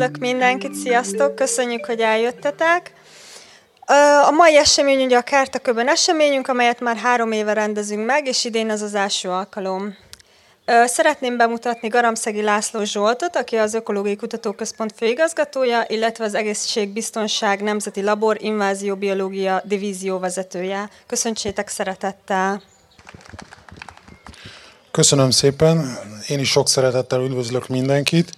Üdvözlök mindenkit, sziasztok! Köszönjük, hogy eljöttetek! A mai esemény ugye a Kártaköbön eseményünk, amelyet már három éve rendezünk meg, és idén ez az első alkalom. Szeretném bemutatni Garamszegi László Zsoltot, aki az Ökológiai Kutatóközpont főigazgatója, illetve az Egészségbiztonság Nemzeti Labor Invázióbiológia divízió vezetője. Köszöntsétek szeretettel! Köszönöm szépen, én is sok szeretettel üdvözlök mindenkit.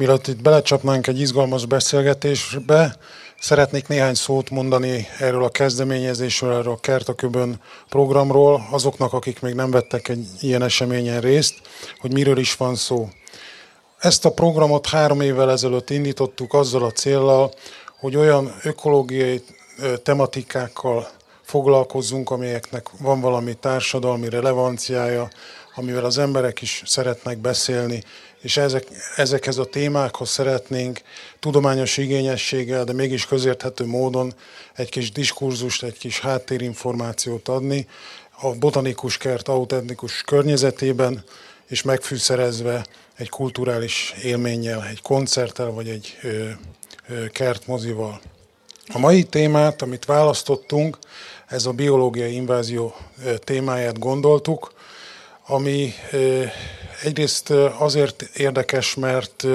Mielőtt itt belecsapnánk egy izgalmas beszélgetésbe, szeretnék néhány szót mondani erről a kezdeményezésről, erről a Kertaköbön programról, azoknak, akik még nem vettek egy ilyen eseményen részt, hogy miről is van szó. Ezt a programot három évvel ezelőtt indítottuk azzal a céllal, hogy olyan ökológiai tematikákkal foglalkozzunk, amelyeknek van valami társadalmi relevanciája, amivel az emberek is szeretnek beszélni, és ezek, ezekhez a témákhoz szeretnénk tudományos igényességgel, de mégis közérthető módon egy kis diskurzust, egy kis háttérinformációt adni a botanikus kert autentikus környezetében, és megfűszerezve egy kulturális élménnyel, egy koncerttel vagy egy ö, ö, kertmozival. A mai témát, amit választottunk, ez a biológiai invázió témáját gondoltuk, ami egyrészt azért érdekes, mert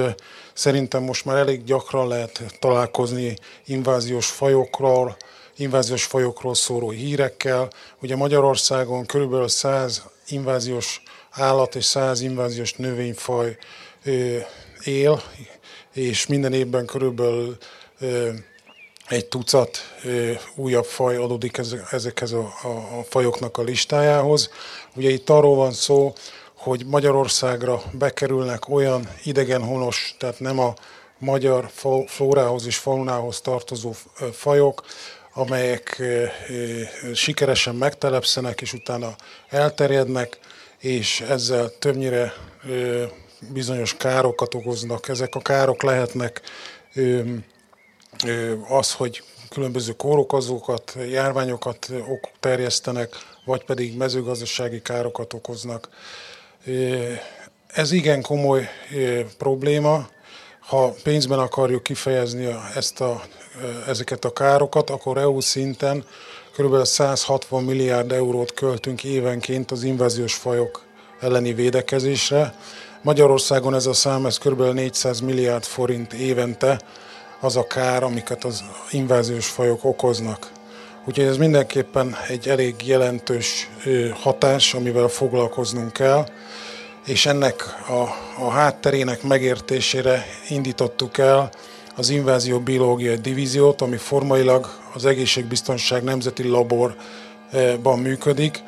szerintem most már elég gyakran lehet találkozni inváziós fajokról, inváziós fajokról szóló hírekkel. Ugye Magyarországon körülbelül 100 inváziós állat és 100 inváziós növényfaj él, és minden évben körülbelül egy tucat újabb faj adódik ezekhez a, a, fajoknak a listájához. Ugye itt arról van szó, hogy Magyarországra bekerülnek olyan idegenhonos, tehát nem a magyar flórához és faunához tartozó fajok, amelyek sikeresen megtelepszenek, és utána elterjednek, és ezzel többnyire bizonyos károkat okoznak. Ezek a károk lehetnek az, hogy különböző kórokozókat, járványokat terjesztenek, vagy pedig mezőgazdasági károkat okoznak. Ez igen komoly probléma. Ha pénzben akarjuk kifejezni ezt a, ezeket a károkat, akkor EU szinten kb. 160 milliárd eurót költünk évenként az inváziós fajok elleni védekezésre. Magyarországon ez a szám ez kb. 400 milliárd forint évente, az a kár, amiket az inváziós fajok okoznak. Úgyhogy ez mindenképpen egy elég jelentős hatás, amivel foglalkoznunk kell, és ennek a, a hátterének megértésére indítottuk el az invázió biológiai divíziót, ami formailag az Egészségbiztonság Nemzeti Laborban működik.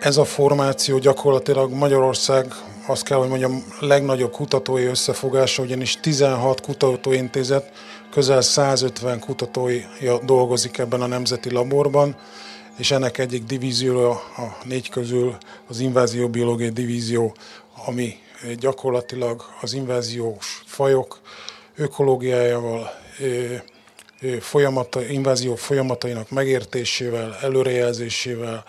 Ez a formáció gyakorlatilag Magyarország azt kell, hogy mondjam, legnagyobb kutatói összefogása, ugyanis 16 kutatóintézet, közel 150 kutatója dolgozik ebben a nemzeti laborban, és ennek egyik divíziója a négy közül az invázióbiológiai divízió, ami gyakorlatilag az inváziós fajok ökológiájával, folyamata, invázió folyamatainak megértésével, előrejelzésével,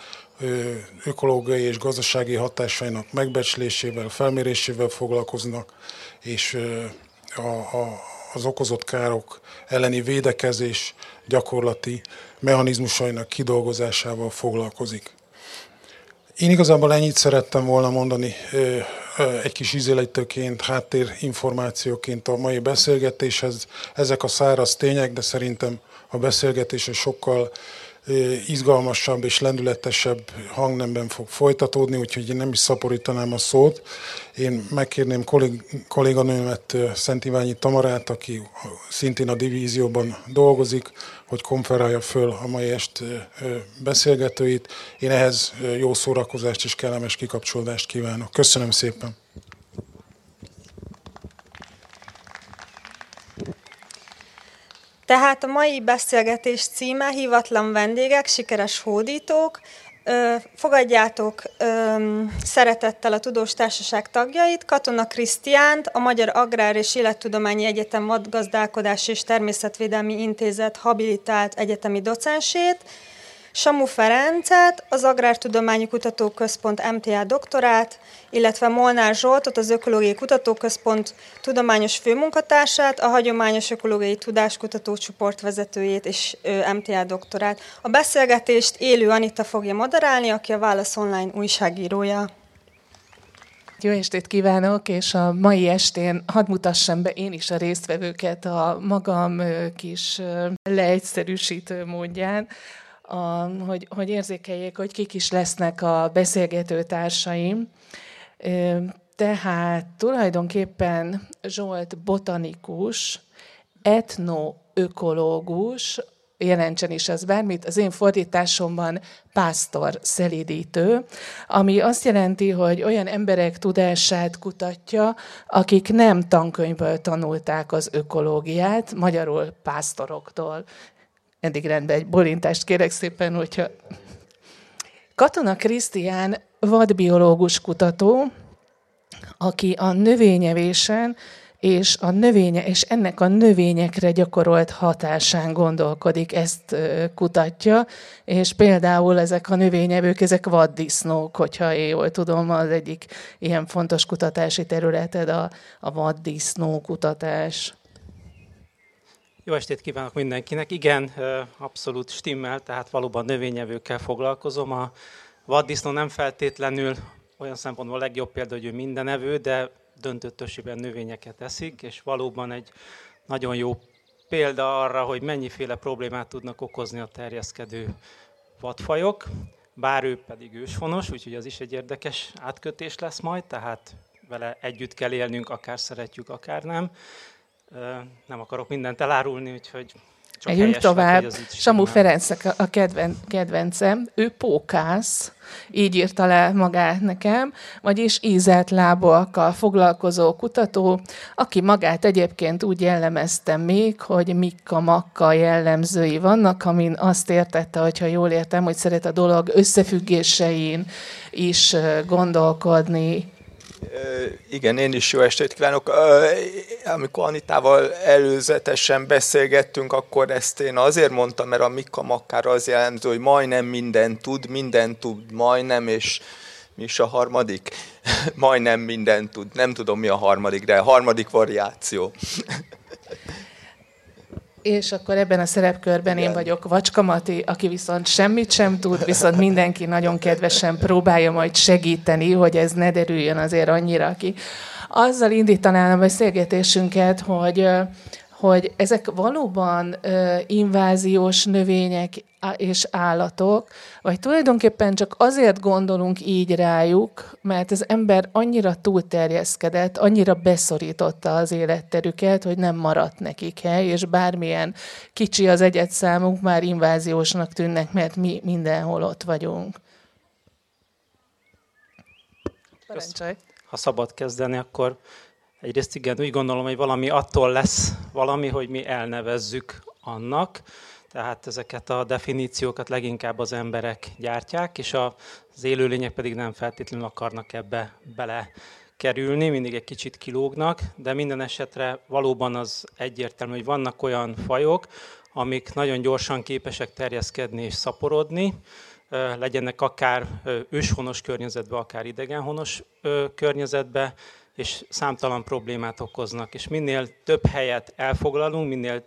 ökológiai és gazdasági hatásainak megbecslésével, felmérésével foglalkoznak, és a, a, az okozott károk elleni védekezés gyakorlati mechanizmusainak kidolgozásával foglalkozik. Én igazából ennyit szerettem volna mondani egy kis ízéletőként, háttérinformációként a mai beszélgetéshez. Ezek a száraz tények, de szerintem a beszélgetés sokkal izgalmasabb és lendületesebb hangnemben fog folytatódni, úgyhogy én nem is szaporítanám a szót. Én megkérném kollég, kolléganőmet, Szent Iványi Tamarát, aki szintén a divízióban dolgozik, hogy konferálja föl a mai est beszélgetőit. Én ehhez jó szórakozást és kellemes kikapcsolódást kívánok. Köszönöm szépen! Tehát a mai beszélgetés címe Hivatlan vendégek, sikeres hódítók. Fogadjátok szeretettel a Tudós Társaság tagjait, Katona Krisztiánt, a Magyar Agrár és Élettudományi Egyetem Vadgazdálkodás és Természetvédelmi Intézet habilitált egyetemi docensét, Samu Ferencet, az Agrártudományi Kutatóközpont MTA doktorát, illetve Molnár Zsoltot, az Ökológiai Kutatóközpont tudományos főmunkatársát, a Hagyományos Ökológiai Tudáskutató csoport vezetőjét és MTA doktorát. A beszélgetést élő Anita fogja moderálni, aki a Válasz Online újságírója. Jó estét kívánok, és a mai estén hadd mutassam be én is a résztvevőket a magam kis leegyszerűsítő módján, a, hogy, hogy érzékeljék, hogy kik is lesznek a beszélgető társaim. Tehát tulajdonképpen Zsolt botanikus, etnoökológus, jelentsen is ez bármit, az én fordításomban pásztor szelídítő, ami azt jelenti, hogy olyan emberek tudását kutatja, akik nem tankönyvből tanulták az ökológiát, magyarul pásztoroktól. Eddig rendben, egy bolintást kérek szépen, hogyha... Katona Krisztián vadbiológus kutató, aki a növényevésen és, a növénye, és ennek a növényekre gyakorolt hatásán gondolkodik, ezt kutatja, és például ezek a növényevők, ezek vaddisznók, hogyha én jól tudom, az egyik ilyen fontos kutatási területed a, a vaddisznó kutatás. Jó estét kívánok mindenkinek. Igen, abszolút stimmel, tehát valóban növényevőkkel foglalkozom. A vaddisznó nem feltétlenül olyan szempontból a legjobb példa, hogy ő mindenevő, de döntött többségben növényeket eszik, és valóban egy nagyon jó példa arra, hogy mennyiféle problémát tudnak okozni a terjeszkedő vadfajok, bár ő pedig őshonos, úgyhogy az is egy érdekes átkötés lesz majd, tehát vele együtt kell élnünk, akár szeretjük, akár nem. Nem akarok mindent elárulni, úgyhogy csak Megyünk tovább. Samu Ferenc a kedven, kedvencem, ő pókász, így írta le magát nekem, vagyis ízelt lábúakkal foglalkozó kutató, aki magát egyébként úgy jellemezte még, hogy mikka-makka jellemzői vannak, amin azt értette, hogyha jól értem, hogy szeret a dolog összefüggésein is gondolkodni, igen, én is jó estét kívánok. Amikor Anitával előzetesen beszélgettünk, akkor ezt én azért mondtam, mert a Mika Makkár az jelentő, hogy majdnem minden tud, minden tud majdnem, és mi is a harmadik? majdnem minden tud. Nem tudom, mi a harmadik, de a harmadik variáció. És akkor ebben a szerepkörben én vagyok Vacska Mati, aki viszont semmit sem tud, viszont mindenki nagyon kedvesen próbálja majd segíteni, hogy ez ne derüljön azért annyira ki. Azzal indítanám a beszélgetésünket, hogy hogy ezek valóban inváziós növények és állatok, vagy tulajdonképpen csak azért gondolunk így rájuk, mert az ember annyira túlterjeszkedett, annyira beszorította az életterüket, hogy nem maradt nekik hely, és bármilyen kicsi az egyet számunk, már inváziósnak tűnnek, mert mi mindenhol ott vagyunk. Parancsolj! Ha szabad kezdeni, akkor Egyrészt igen, úgy gondolom, hogy valami attól lesz valami, hogy mi elnevezzük annak, tehát ezeket a definíciókat leginkább az emberek gyártják, és az élőlények pedig nem feltétlenül akarnak ebbe bele kerülni, mindig egy kicsit kilógnak, de minden esetre valóban az egyértelmű, hogy vannak olyan fajok, amik nagyon gyorsan képesek terjeszkedni és szaporodni, legyenek akár őshonos környezetbe, akár idegenhonos környezetbe, és számtalan problémát okoznak. És minél több helyet elfoglalunk, minél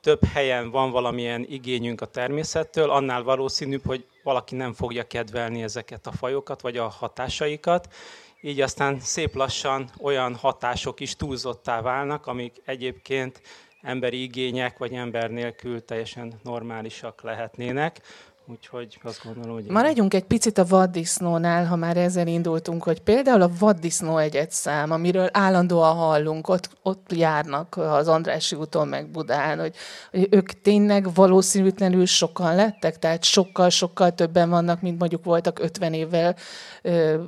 több helyen van valamilyen igényünk a természettől, annál valószínűbb, hogy valaki nem fogja kedvelni ezeket a fajokat, vagy a hatásaikat. Így aztán szép lassan olyan hatások is túlzottá válnak, amik egyébként emberi igények, vagy ember nélkül teljesen normálisak lehetnének. Úgyhogy azt gondolom, hogy... Maradjunk egy picit a vaddisznónál, ha már ezzel indultunk, hogy például a vaddisznó egyet szám, amiről állandóan hallunk, ott, ott járnak az Andrási úton meg Budán, hogy, hogy ők tényleg valószínűtlenül sokan lettek, tehát sokkal-sokkal többen vannak, mint mondjuk voltak 50 évvel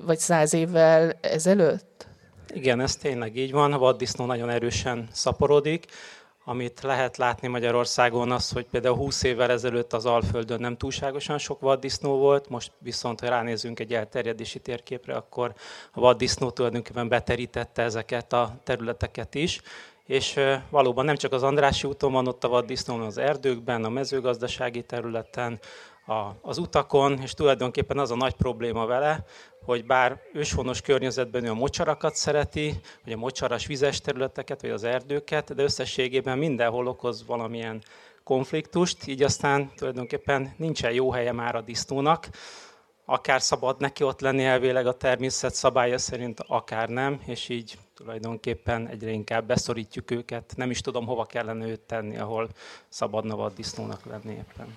vagy 100 évvel ezelőtt? Igen, ez tényleg így van. A vaddisznó nagyon erősen szaporodik amit lehet látni Magyarországon az, hogy például 20 évvel ezelőtt az Alföldön nem túlságosan sok vaddisznó volt, most viszont, ha ránézünk egy elterjedési térképre, akkor a vaddisznó tulajdonképpen beterítette ezeket a területeket is, és valóban nem csak az Andrási úton van ott a vaddisznó, az erdőkben, a mezőgazdasági területen, a, az utakon, és tulajdonképpen az a nagy probléma vele, hogy bár őshonos környezetben ő a mocsarakat szereti, vagy a mocsaras vizes területeket, vagy az erdőket, de összességében mindenhol okoz valamilyen konfliktust, így aztán tulajdonképpen nincsen jó helye már a disznónak, akár szabad neki ott lenni elvileg a természet szabálya szerint, akár nem, és így tulajdonképpen egyre inkább beszorítjuk őket. Nem is tudom, hova kellene őt tenni, ahol szabadna vaddisznónak lenni éppen.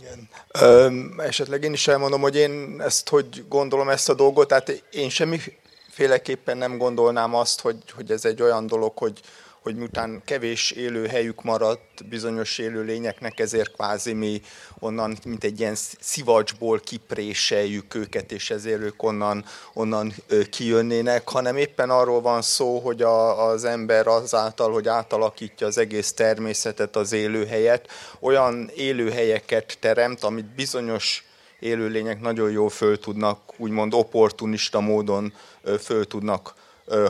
Igen. Ö, esetleg én is elmondom, hogy én ezt hogy gondolom ezt a dolgot, tehát én semmiféleképpen nem gondolnám azt, hogy, hogy ez egy olyan dolog, hogy, hogy miután kevés élő helyük maradt bizonyos élőlényeknek, ezért kvázi mi onnan, mint egy ilyen szivacsból kipréseljük őket, és ezért ők onnan, onnan kijönnének, hanem éppen arról van szó, hogy a, az ember azáltal, hogy átalakítja az egész természetet, az élőhelyet, olyan élőhelyeket teremt, amit bizonyos élőlények nagyon jól föl tudnak, úgymond opportunista módon föl tudnak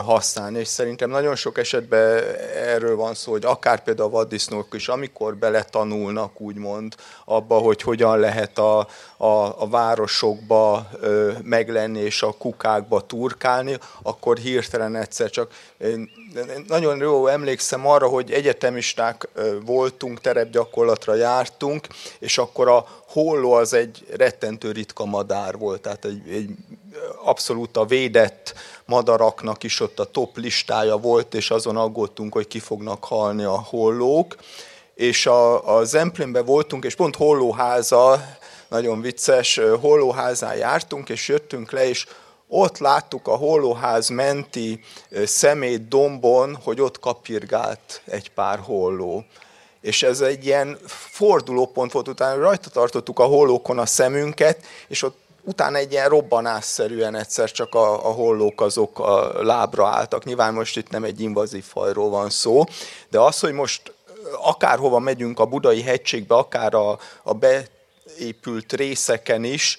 használni, és szerintem nagyon sok esetben erről van szó, hogy akár például a vaddisznók is, amikor beletanulnak úgymond abba, hogy hogyan lehet a, a, a városokba ö, meglenni és a kukákba turkálni, akkor hirtelen egyszer csak én nagyon jó emlékszem arra, hogy egyetemisták voltunk, terepgyakorlatra jártunk, és akkor a holló az egy rettentő ritka madár volt, tehát egy, egy abszolút a védett madaraknak is ott a top listája volt, és azon aggódtunk, hogy ki fognak halni a hollók. És a, a Zemplénben voltunk, és pont hollóháza, nagyon vicces, hollóházán jártunk, és jöttünk le, és ott láttuk a hollóház menti szemét dombon, hogy ott kapirgált egy pár holló. És ez egy ilyen fordulópont volt, utána rajta tartottuk a hollókon a szemünket, és ott utána egy ilyen robbanásszerűen egyszer csak a, a hollók azok a lábra álltak. Nyilván most itt nem egy invazív fajról van szó, de az, hogy most akárhova megyünk a budai hegységbe, akár a, a beépült részeken is,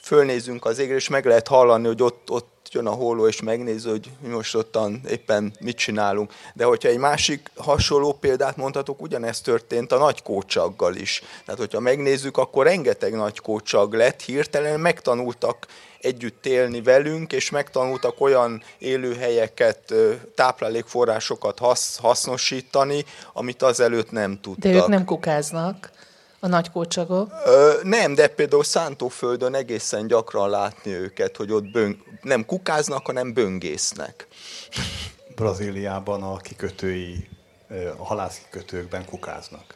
fölnézünk az égre, és meg lehet hallani, hogy ott, ott jön a holló, és megnézi, hogy mi most ottan éppen mit csinálunk. De hogyha egy másik hasonló példát mondhatok, ugyanezt történt a nagykócsaggal is. Tehát, hogyha megnézzük, akkor rengeteg nagykócsag lett, hirtelen megtanultak együtt élni velünk, és megtanultak olyan élőhelyeket, táplálékforrásokat hasznosítani, amit azelőtt nem tudtak. De ők nem kukáznak. A nagy kócsagok? Ö, nem, de például Szántóföldön egészen gyakran látni őket, hogy ott böng, nem kukáznak, hanem böngésznek. Brazíliában a kikötői, a halászkikötőkben kukáznak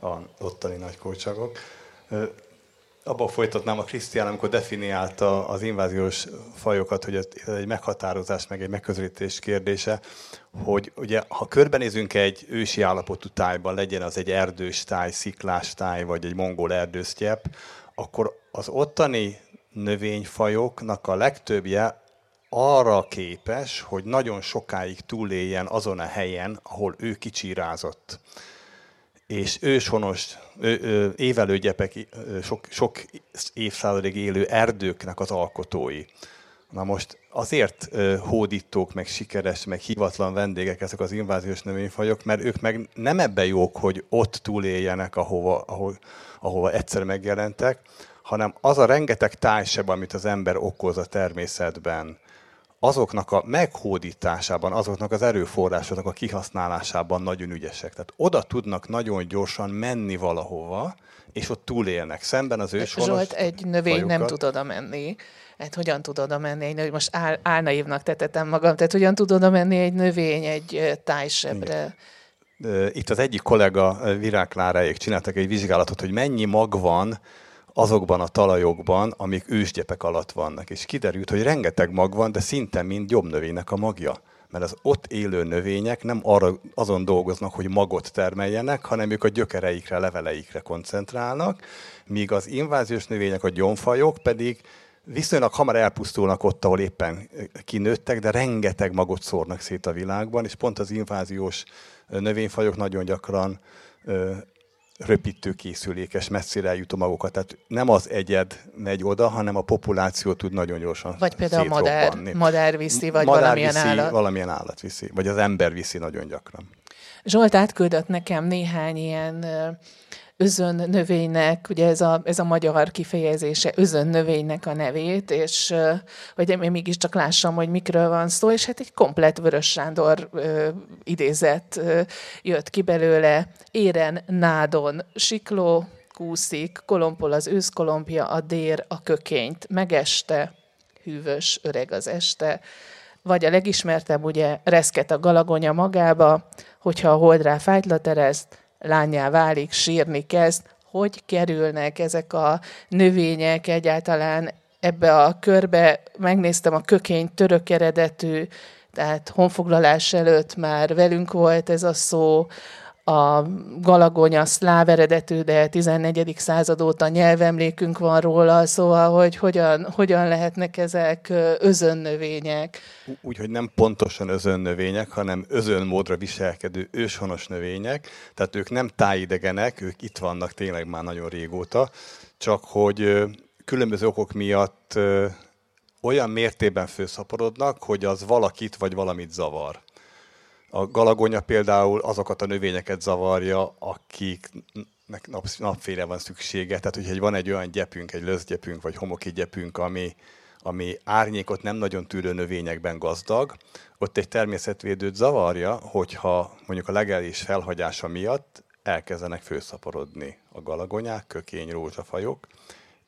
a ottani nagy kócsagok abban folytatnám a Krisztián, amikor definiálta az inváziós fajokat, hogy ez egy meghatározás, meg egy megközelítés kérdése, hogy ugye, ha körbenézünk egy ősi állapotú tájban, legyen az egy erdős táj, sziklás táj, vagy egy mongol erdősztyep, akkor az ottani növényfajoknak a legtöbbje arra képes, hogy nagyon sokáig túléljen azon a helyen, ahol ő kicsírázott és őshonos, évelőgyepek, sok, sok évszázadig élő erdőknek az alkotói. Na most azért hódítók, meg sikeres, meg hivatlan vendégek ezek az inváziós növényfajok, mert ők meg nem ebben jók, hogy ott túléljenek, ahova, ahol, ahova egyszer megjelentek, hanem az a rengeteg tájseb, amit az ember okoz a természetben, azoknak a meghódításában, azoknak az erőforrásoknak a kihasználásában nagyon ügyesek. Tehát oda tudnak nagyon gyorsan menni valahova, és ott túlélnek. Szemben az őshonos Zsolt, egy növény fajukat. nem tud oda menni. Hát hogyan tud oda menni egy növény? Most áll, álnaívnak tetetem magam. Tehát hogyan tud oda menni egy növény egy tájsebre? Itt az egyik kollega, Virág Kláráék csináltak egy vizsgálatot, hogy mennyi mag van azokban a talajokban, amik ősgyepek alatt vannak. És kiderült, hogy rengeteg mag van, de szinte mind jobbnövénynek a magja. Mert az ott élő növények nem arra, azon dolgoznak, hogy magot termeljenek, hanem ők a gyökereikre, leveleikre koncentrálnak, míg az inváziós növények, a gyomfajok pedig viszonylag hamar elpusztulnak ott, ahol éppen kinőttek, de rengeteg magot szórnak szét a világban, és pont az inváziós növényfajok nagyon gyakran röpítőkészülékes, messzire eljutó magokat. Tehát nem az egyed megy oda, hanem a populáció tud nagyon gyorsan Vagy például a madár, madár viszi, vagy madár valamilyen viszi, állat. valamilyen állat viszi, vagy az ember viszi nagyon gyakran. Zsolt átküldött nekem néhány ilyen özön növénynek, ugye ez a, ez a magyar kifejezése, özön növénynek a nevét, és hogy én mégiscsak lássam, hogy mikről van szó, és hát egy komplet Vörös Sándor idézet jött ki belőle. Éren, nádon, sikló, kúszik, kolompol az őszkolompja, a dér, a kökényt, megeste, hűvös, öreg az este, vagy a legismertebb ugye reszket a galagonya magába, hogyha a holdrá fájtlat ereszt, lányá válik, sírni kezd, hogy kerülnek ezek a növények egyáltalán ebbe a körbe. Megnéztem a kökény török eredetű, tehát honfoglalás előtt már velünk volt ez a szó, a galagonya szláv eredetű, de 14. század óta nyelvemlékünk van róla, szóval, hogy hogyan, hogyan lehetnek ezek özönnövények. Úgy, hogy nem pontosan özönnövények, hanem özönmódra viselkedő őshonos növények, tehát ők nem tájidegenek, ők itt vannak tényleg már nagyon régóta, csak hogy különböző okok miatt olyan mértében főszaporodnak, hogy az valakit vagy valamit zavar. A galagonya például azokat a növényeket zavarja, akiknek nap, napféle van szüksége. Tehát, hogyha van egy olyan gyepünk, egy löszgyepünk, vagy homoki gyepünk, ami, ami árnyékot nem nagyon tűrő növényekben gazdag, ott egy természetvédőt zavarja, hogyha mondjuk a legelés felhagyása miatt elkezdenek főszaporodni a galagonyák, kökény, rózsafajok,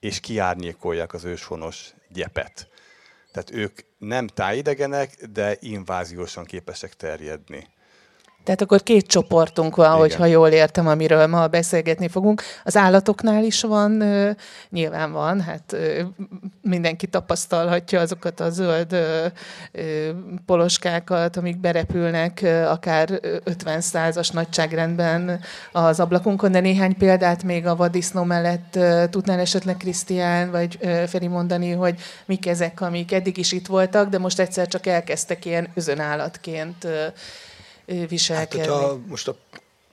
és kiárnyékolják az őshonos gyepet. Tehát ők nem tájidegenek, de inváziósan képesek terjedni. Tehát akkor két csoportunk van, Igen. hogyha jól értem, amiről ma beszélgetni fogunk. Az állatoknál is van, nyilván van, hát mindenki tapasztalhatja azokat a zöld poloskákat, amik berepülnek akár 50 százas nagyságrendben az ablakunkon, de néhány példát még a vadisznó mellett tudnál esetleg Krisztián vagy Feri mondani, hogy mik ezek, amik eddig is itt voltak, de most egyszer csak elkezdtek ilyen özönállatként viselkedni. Hát, hogyha most a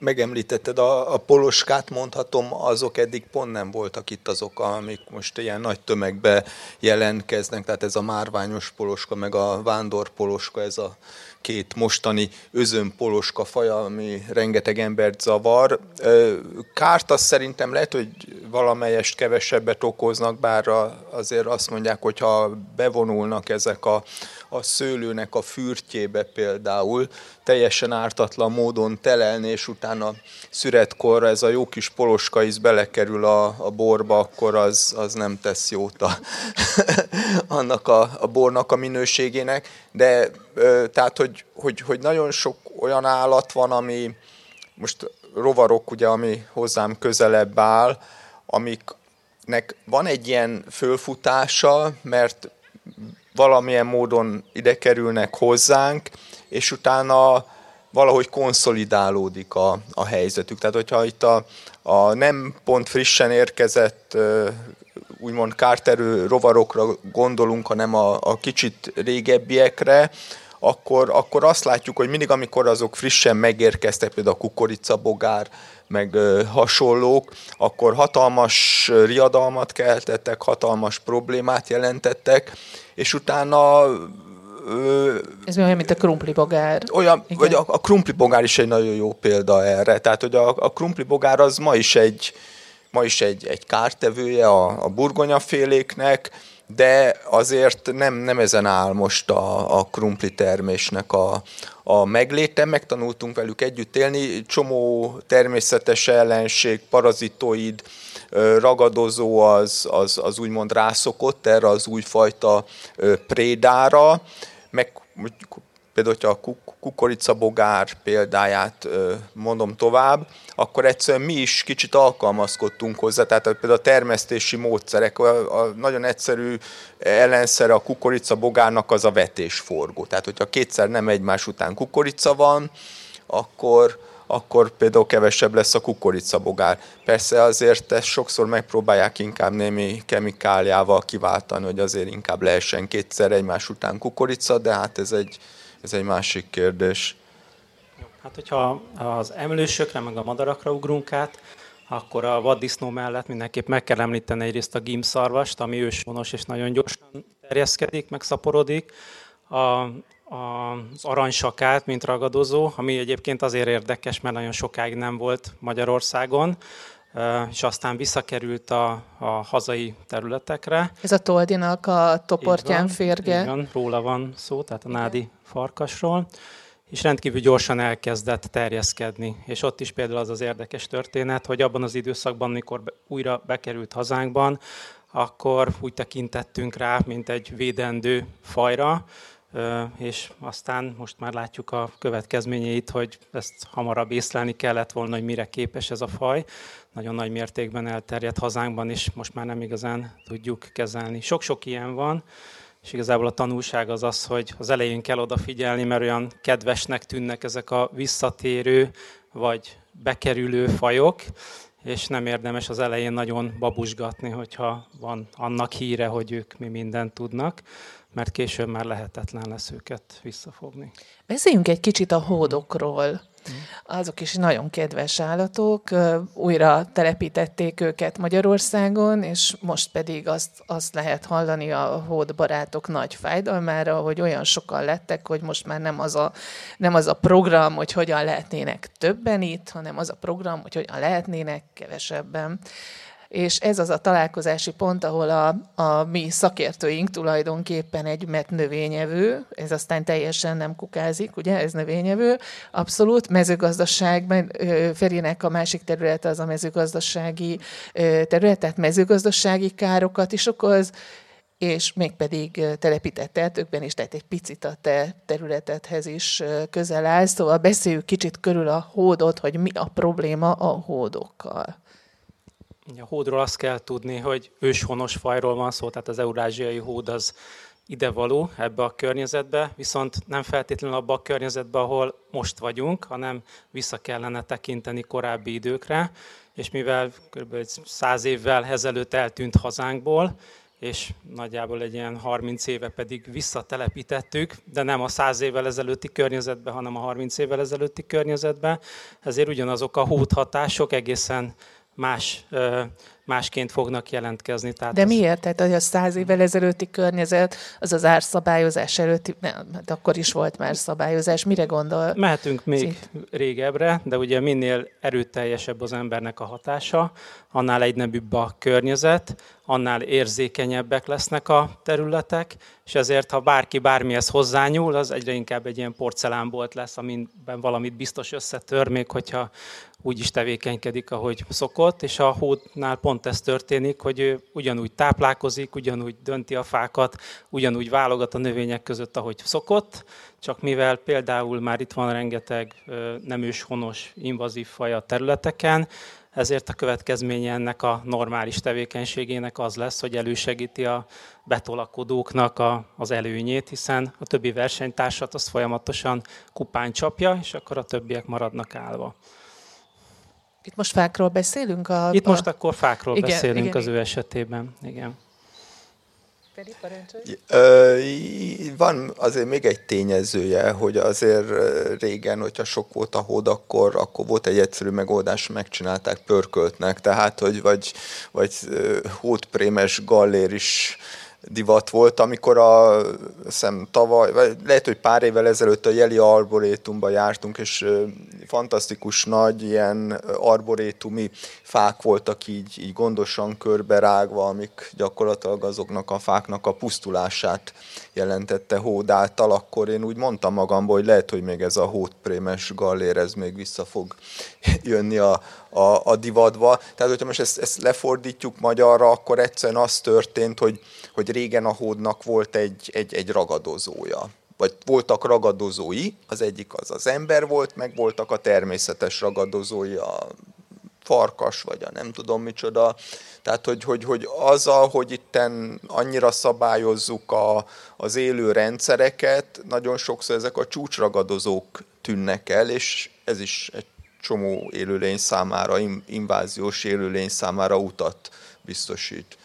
megemlítetted a, a poloskát, mondhatom, azok eddig pont nem voltak itt azok, amik most ilyen nagy tömegbe jelentkeznek, tehát ez a márványos poloska, meg a vándor poloska, ez a két mostani özönpoloska faja, ami rengeteg embert zavar. Kárt azt szerintem lehet, hogy valamelyest kevesebbet okoznak, bár azért azt mondják, hogy ha bevonulnak ezek a, a szőlőnek a fürtjébe például, teljesen ártatlan módon telelni, és utána szüretkor ez a jó kis poloska is belekerül a, a borba, akkor az, az nem tesz jót a, annak a, a bornak a minőségének. De tehát, hogy, hogy, hogy nagyon sok olyan állat van, ami most rovarok, ugye, ami hozzám közelebb áll, amiknek van egy ilyen fölfutása, mert valamilyen módon ide kerülnek hozzánk, és utána valahogy konszolidálódik a, a helyzetük. Tehát, hogyha itt a, a nem pont frissen érkezett úgymond kárterő rovarokra gondolunk, hanem a, a kicsit régebbiekre, akkor, akkor azt látjuk, hogy mindig, amikor azok frissen megérkeztek, például a kukoricabogár, meg ö, hasonlók, akkor hatalmas riadalmat keltettek, hatalmas problémát jelentettek, és utána ez olyan, mint a krumplibogár. Olyan, Igen. vagy a, a krumplibogár is egy nagyon jó példa erre. Tehát, hogy a, a krumplibogár az ma is egy, ma is egy, egy kártevője a, a burgonyaféléknek, de azért nem, nem ezen áll most a, a krumpli termésnek a, a megléte. Megtanultunk velük együtt élni, csomó természetes ellenség, parazitoid, ragadozó az, az, az úgymond rászokott erre az újfajta prédára, meg például, hogyha a kukoricabogár példáját mondom tovább, akkor egyszerűen mi is kicsit alkalmazkodtunk hozzá, tehát például a termesztési módszerek, a, a nagyon egyszerű ellenszere a kukoricabogárnak az a vetésforgó. Tehát, hogyha kétszer nem egymás után kukorica van, akkor, akkor például kevesebb lesz a kukoricabogár. Persze azért ezt sokszor megpróbálják inkább némi kemikáliával kiváltani, hogy azért inkább lehessen kétszer egymás után kukorica, de hát ez egy, ez egy másik kérdés. Hát, hogyha az emlősökre, meg a madarakra ugrunk át, akkor a vaddisznó mellett mindenképp meg kell említeni egyrészt a gimszarvast, ami ősvonos és nagyon gyorsan terjeszkedik, megszaporodik. A, az aranysakát, mint ragadozó, ami egyébként azért érdekes, mert nagyon sokáig nem volt Magyarországon, és aztán visszakerült a, a hazai területekre. Ez a Toldinak a toportján férge. Igen, róla van szó, tehát a nádi farkasról és rendkívül gyorsan elkezdett terjeszkedni. És ott is például az az érdekes történet, hogy abban az időszakban, mikor újra bekerült hazánkban, akkor úgy tekintettünk rá, mint egy védendő fajra, és aztán most már látjuk a következményeit, hogy ezt hamarabb észlelni kellett volna, hogy mire képes ez a faj. Nagyon nagy mértékben elterjedt hazánkban, és most már nem igazán tudjuk kezelni. Sok-sok ilyen van, és igazából a tanulság az az, hogy az elején kell odafigyelni, mert olyan kedvesnek tűnnek ezek a visszatérő vagy bekerülő fajok, és nem érdemes az elején nagyon babusgatni, hogyha van annak híre, hogy ők mi mindent tudnak, mert később már lehetetlen lesz őket visszafogni. Beszéljünk egy kicsit a hódokról. Azok is nagyon kedves állatok, újra telepítették őket Magyarországon, és most pedig azt, azt lehet hallani a hódbarátok nagy fájdalmára, hogy olyan sokan lettek, hogy most már nem az, a, nem az a program, hogy hogyan lehetnének többen itt, hanem az a program, hogy hogyan lehetnének kevesebben és ez az a találkozási pont, ahol a, a mi szakértőink tulajdonképpen egy met növényevő, ez aztán teljesen nem kukázik, ugye, ez növényevő, abszolút mezőgazdaságban, Ferinek a másik területe az a mezőgazdasági terület, tehát mezőgazdasági károkat is okoz, és mégpedig telepített erdőkben is, tehát egy picit a te területedhez is közel áll. Szóval beszéljük kicsit körül a hódot, hogy mi a probléma a hódokkal. A hódról azt kell tudni, hogy őshonos fajról van szó, tehát az eurázsiai hód az idevaló ebbe a környezetbe, viszont nem feltétlenül abba a környezetbe, ahol most vagyunk, hanem vissza kellene tekinteni korábbi időkre, és mivel kb. száz évvel ezelőtt eltűnt hazánkból, és nagyjából egy ilyen 30 éve pedig visszatelepítettük, de nem a 100 évvel ezelőtti környezetbe, hanem a 30 évvel ezelőtti környezetbe. Ezért ugyanazok a hódhatások egészen más, másként fognak jelentkezni. Tehát De miért? Tehát hogy a száz évvel ezelőtti környezet, az az árszabályozás előtti, nem, hát akkor is volt már szabályozás. Mire gondol? Mehetünk még Szív? régebbre, de ugye minél erőteljesebb az embernek a hatása, annál egynebűbb a környezet, annál érzékenyebbek lesznek a területek, és ezért, ha bárki bármihez hozzányúl, az egyre inkább egy ilyen porcelánbolt lesz, amiben valamit biztos összetör, még hogyha úgy is tevékenykedik, ahogy szokott, és a hódnál pont ez történik, hogy ő ugyanúgy táplálkozik, ugyanúgy dönti a fákat, ugyanúgy válogat a növények között, ahogy szokott, csak mivel például már itt van rengeteg nem őshonos invazív faj a területeken, ezért a következménye ennek a normális tevékenységének az lesz, hogy elősegíti a betolakodóknak a, az előnyét, hiszen a többi versenytársat az folyamatosan kupán csapja, és akkor a többiek maradnak állva. Itt most fákról beszélünk? A, Itt a... most akkor fákról igen, beszélünk igen, az igen. ő esetében. Igen. Van azért még egy tényezője, hogy azért régen, hogyha sok volt a hód, akkor, akkor volt egy egyszerű megoldás, megcsinálták pörköltnek, tehát hogy vagy, vagy hódprémes gallér is divat volt, amikor a szem tavaly, vagy lehet, hogy pár évvel ezelőtt a Jeli Arborétumba jártunk, és fantasztikus nagy ilyen arborétumi fák voltak így, így gondosan körberágva, amik gyakorlatilag azoknak a fáknak a pusztulását jelentette hód által, akkor én úgy mondtam magamból, hogy lehet, hogy még ez a hódprémes gallér, ez még vissza fog jönni a, a, a divatba. Tehát, hogyha most ezt, ezt lefordítjuk magyarra, akkor egyszerűen az történt, hogy, hogy régen a hódnak volt egy, egy, egy ragadozója vagy voltak ragadozói, az egyik az az ember volt, meg voltak a természetes ragadozói, a farkas, vagy a nem tudom micsoda. Tehát, hogy, hogy, hogy azzal, hogy itten annyira szabályozzuk a, az élő rendszereket, nagyon sokszor ezek a csúcsragadozók tűnnek el, és ez is egy csomó élőlény számára, inváziós élőlény számára utat biztosít.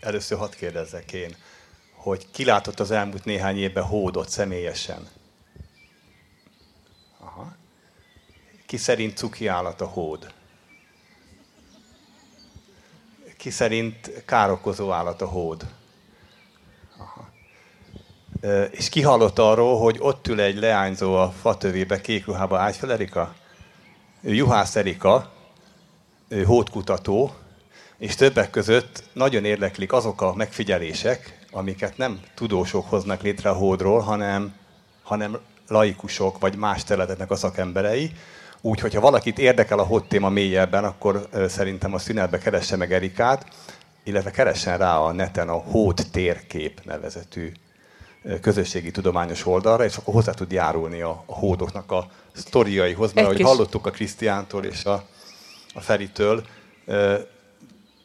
Először hadd kérdezzek én, hogy ki látott az elmúlt néhány évben hódot személyesen? Aha. ki szerint cuki állat a hód? Ki szerint károkozó állat a hód? Aha. És ki hallott arról, hogy ott ül egy leányzó a fatövébe, kék ruhába, állj fel, Erika? Ő Juhász Erika, ő hódkutató, és többek között nagyon érdeklik azok a megfigyelések, amiket nem tudósok hoznak létre a hódról, hanem, hanem laikusok vagy más területeknek a szakemberei. Úgyhogy ha valakit érdekel a hód téma mélyebben, akkor szerintem a szünetbe keresse meg Erikát, illetve keressen rá a neten a Hód térkép nevezetű közösségi tudományos oldalra, és akkor hozzá tud járulni a, a hódoknak a sztoriaihoz, mert ahogy hallottuk a Krisztiántól és a, a Feritől,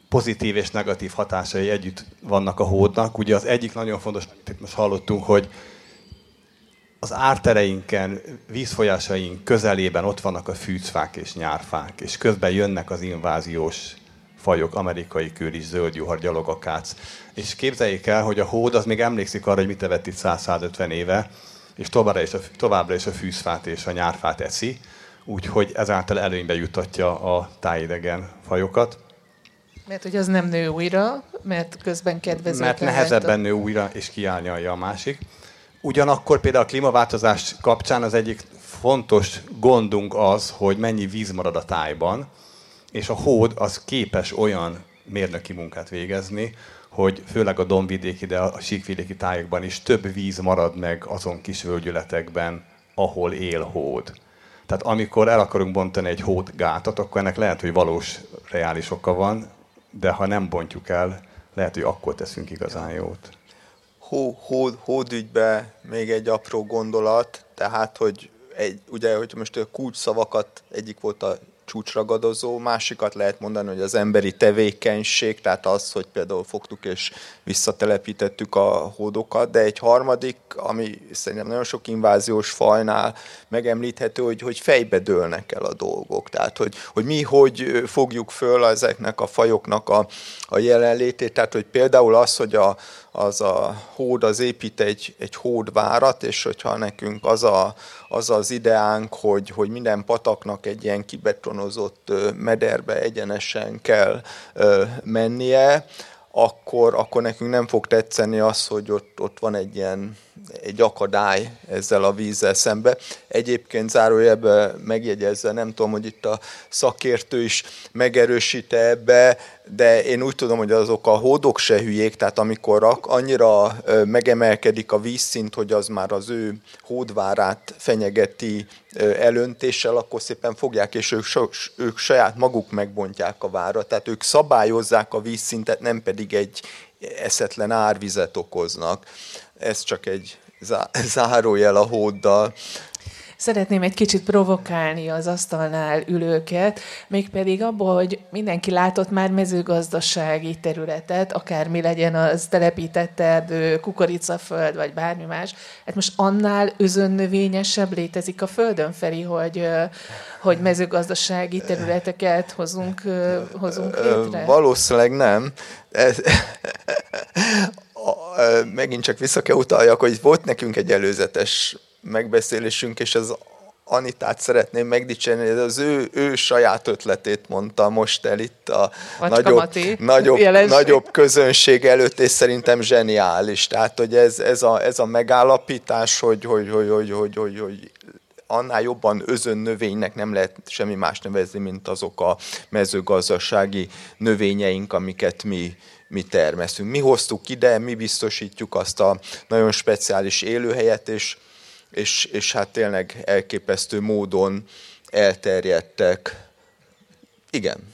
pozitív és negatív hatásai együtt vannak a hódnak. Ugye az egyik nagyon fontos, amit most hallottunk, hogy az ártereinken, vízfolyásaink közelében ott vannak a fűcfák és nyárfák, és közben jönnek az inváziós fajok, amerikai kőris, zöld juhar, gyalogakác. És képzeljék el, hogy a hód az még emlékszik arra, hogy mit evett itt 150 éve, és továbbra is, a, továbbra is a fűzfát és a nyárfát eszi, úgyhogy ezáltal előnybe jutatja a tájidegen fajokat. Mert hogy az nem nő újra, mert közben kedvező. Mert nehezebben nő újra, és kiállja a másik. Ugyanakkor például a klímaváltozás kapcsán az egyik fontos gondunk az, hogy mennyi víz marad a tájban, és a hód az képes olyan mérnöki munkát végezni, hogy főleg a dombvidéki, de a síkvidéki tájokban is több víz marad meg azon kis völgyületekben, ahol él hód. Tehát amikor el akarunk bontani egy hódgátat, akkor ennek lehet, hogy valós, reális oka van, de ha nem bontjuk el, lehet, hogy akkor teszünk igazán jót. Hó, hó, hódügybe még egy apró gondolat, tehát, hogy egy, ugye, hogy most a kulcs szavakat, egyik volt a csúcsragadozó, másikat lehet mondani, hogy az emberi tevékenység, tehát az, hogy például fogtuk és visszatelepítettük a hódokat, de egy harmadik, ami szerintem nagyon sok inváziós fajnál megemlíthető, hogy, hogy fejbe dőlnek el a dolgok. Tehát, hogy, hogy mi hogy fogjuk föl ezeknek a fajoknak a, a jelenlétét, tehát, hogy például az, hogy a, az a hód az épít egy, egy hódvárat, és hogyha nekünk az, a, az az ideánk, hogy, hogy minden pataknak egy ilyen kibetonozott mederbe egyenesen kell mennie, akkor, akkor nekünk nem fog tetszeni az, hogy ott, ott van egy ilyen egy akadály ezzel a vízzel szembe. Egyébként zárójelben megjegyezve, nem tudom, hogy itt a szakértő is megerősít ebbe, de én úgy tudom, hogy azok a hódok se hülyék, tehát amikor annyira megemelkedik a vízszint, hogy az már az ő hódvárát fenyegeti elöntéssel, akkor szépen fogják, és ők, ők saját maguk megbontják a várat, tehát ők szabályozzák a vízszintet, nem pedig egy eszetlen árvizet okoznak. Ez csak egy zárójel a hóddal. Szeretném egy kicsit provokálni az asztalnál ülőket, mégpedig abból, hogy mindenki látott már mezőgazdasági területet, akármi legyen az telepített erdő, kukoricaföld, vagy bármi más. Hát most annál özönnövényesebb létezik a földön, Feri, hogy, hogy mezőgazdasági területeket hozunk, hozunk létre? Valószínűleg nem. Ez, megint csak vissza kell utaljak, hogy volt nekünk egy előzetes megbeszélésünk, és az Anitát szeretném megdicsérni, ez az ő, ő saját ötletét mondta most el itt a nagyobb, nagyobb, nagyobb közönség előtt, és szerintem zseniális. Tehát, hogy ez, ez, a, ez a megállapítás, hogy, hogy, hogy, hogy, hogy, hogy, hogy annál jobban özön növénynek nem lehet semmi más nevezni, mint azok a mezőgazdasági növényeink, amiket mi, mi termeszünk. Mi hoztuk ide, mi biztosítjuk azt a nagyon speciális élőhelyet, és, és, és hát tényleg elképesztő módon elterjedtek. Igen.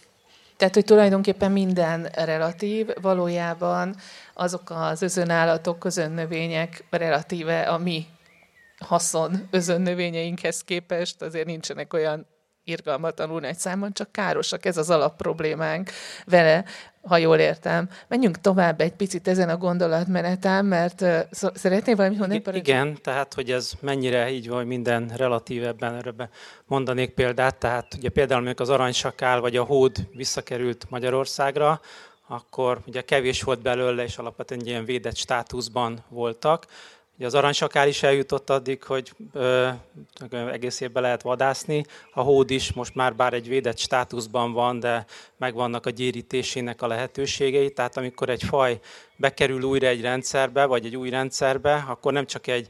Tehát, hogy tulajdonképpen minden relatív, valójában azok az özönállatok, közönnövények relatíve a mi haszon özönnövényeinkhez képest azért nincsenek olyan irgalmatlanul nagy számon, csak károsak, ez az alapproblémánk vele, ha jól értem. Menjünk tovább egy picit ezen a gondolatmeneten, mert uh, szeretnél valamit mondani? I- igen, tehát hogy ez mennyire így van, minden relatív ebben, erre mondanék példát, tehát ugye például amikor az aranysakál vagy a hód visszakerült Magyarországra, akkor ugye kevés volt belőle, és alapvetően ilyen védett státuszban voltak, Ugye az aranysakál is eljutott addig, hogy ö, egész évben lehet vadászni. A hód is most már bár egy védett státuszban van, de megvannak a gyérítésének a lehetőségei. Tehát amikor egy faj bekerül újra egy rendszerbe, vagy egy új rendszerbe, akkor nem csak egy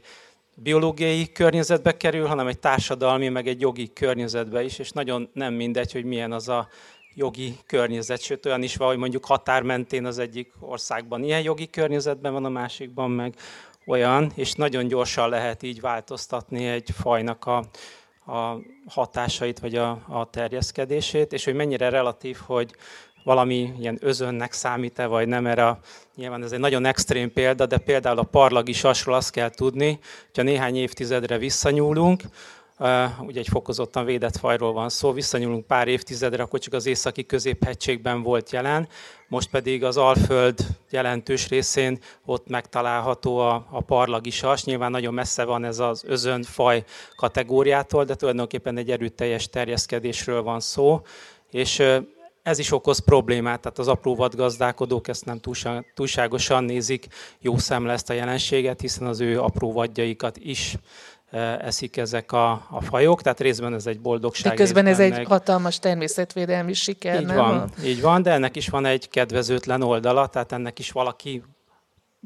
biológiai környezetbe kerül, hanem egy társadalmi, meg egy jogi környezetbe is, és nagyon nem mindegy, hogy milyen az a jogi környezet, sőt olyan is van, hogy mondjuk határ mentén az egyik országban ilyen jogi környezetben van, a másikban meg olyan, és nagyon gyorsan lehet így változtatni egy fajnak a, a hatásait, vagy a, a terjeszkedését, és hogy mennyire relatív, hogy valami ilyen özönnek számít-e, vagy nem, erre nyilván ez egy nagyon extrém példa, de például a parlagisasról azt kell tudni, hogyha néhány évtizedre visszanyúlunk, ugye egy fokozottan védett fajról van szó, visszanyúlunk pár évtizedre, akkor csak az északi középhegységben volt jelen, most pedig az Alföld jelentős részén ott megtalálható a, a parlagisas. Nyilván nagyon messze van ez az özönfaj kategóriától, de tulajdonképpen egy erőteljes terjeszkedésről van szó, és ez is okoz problémát, tehát az apró vadgazdálkodók ezt nem túlságosan nézik jó szemle ezt a jelenséget, hiszen az ő apró vadjaikat is eszik ezek a, a fajok, tehát részben ez egy boldogság. De közben ez egy hatalmas természetvédelmi siker, így nem? Van, így van, de ennek is van egy kedvezőtlen oldala, tehát ennek is valaki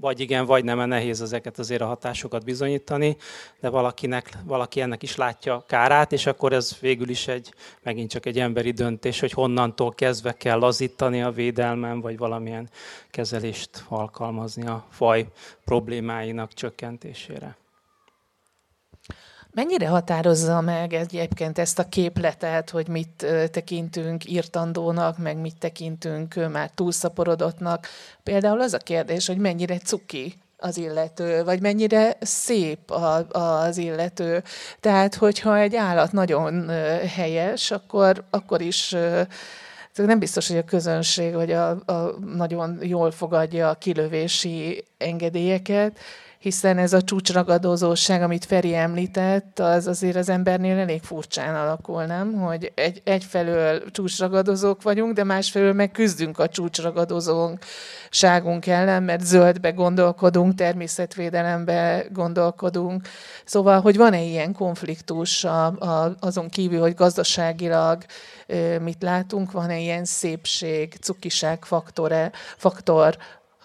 vagy igen, vagy nem, nehéz ezeket azért a hatásokat bizonyítani, de valakinek, valaki ennek is látja kárát, és akkor ez végül is egy, megint csak egy emberi döntés, hogy honnantól kezdve kell lazítani a védelmen, vagy valamilyen kezelést alkalmazni a faj problémáinak csökkentésére. Mennyire határozza meg egyébként ezt a képletet, hogy mit tekintünk írtandónak, meg mit tekintünk már túlszaporodottnak? Például az a kérdés, hogy mennyire cuki az illető, vagy mennyire szép a, az illető. Tehát, hogyha egy állat nagyon helyes, akkor, akkor is nem biztos, hogy a közönség vagy a, a nagyon jól fogadja a kilövési engedélyeket, hiszen ez a csúcsragadozóság, amit Feri említett, az azért az embernél elég furcsán alakul, nem? Hogy egy, egyfelől csúcsragadozók vagyunk, de másfelől meg küzdünk a csúcsragadozóságunk ellen, mert zöldbe gondolkodunk, természetvédelembe gondolkodunk. Szóval, hogy van-e ilyen konfliktus a, a, azon kívül, hogy gazdaságilag mit látunk, van-e ilyen szépség, cukiság faktor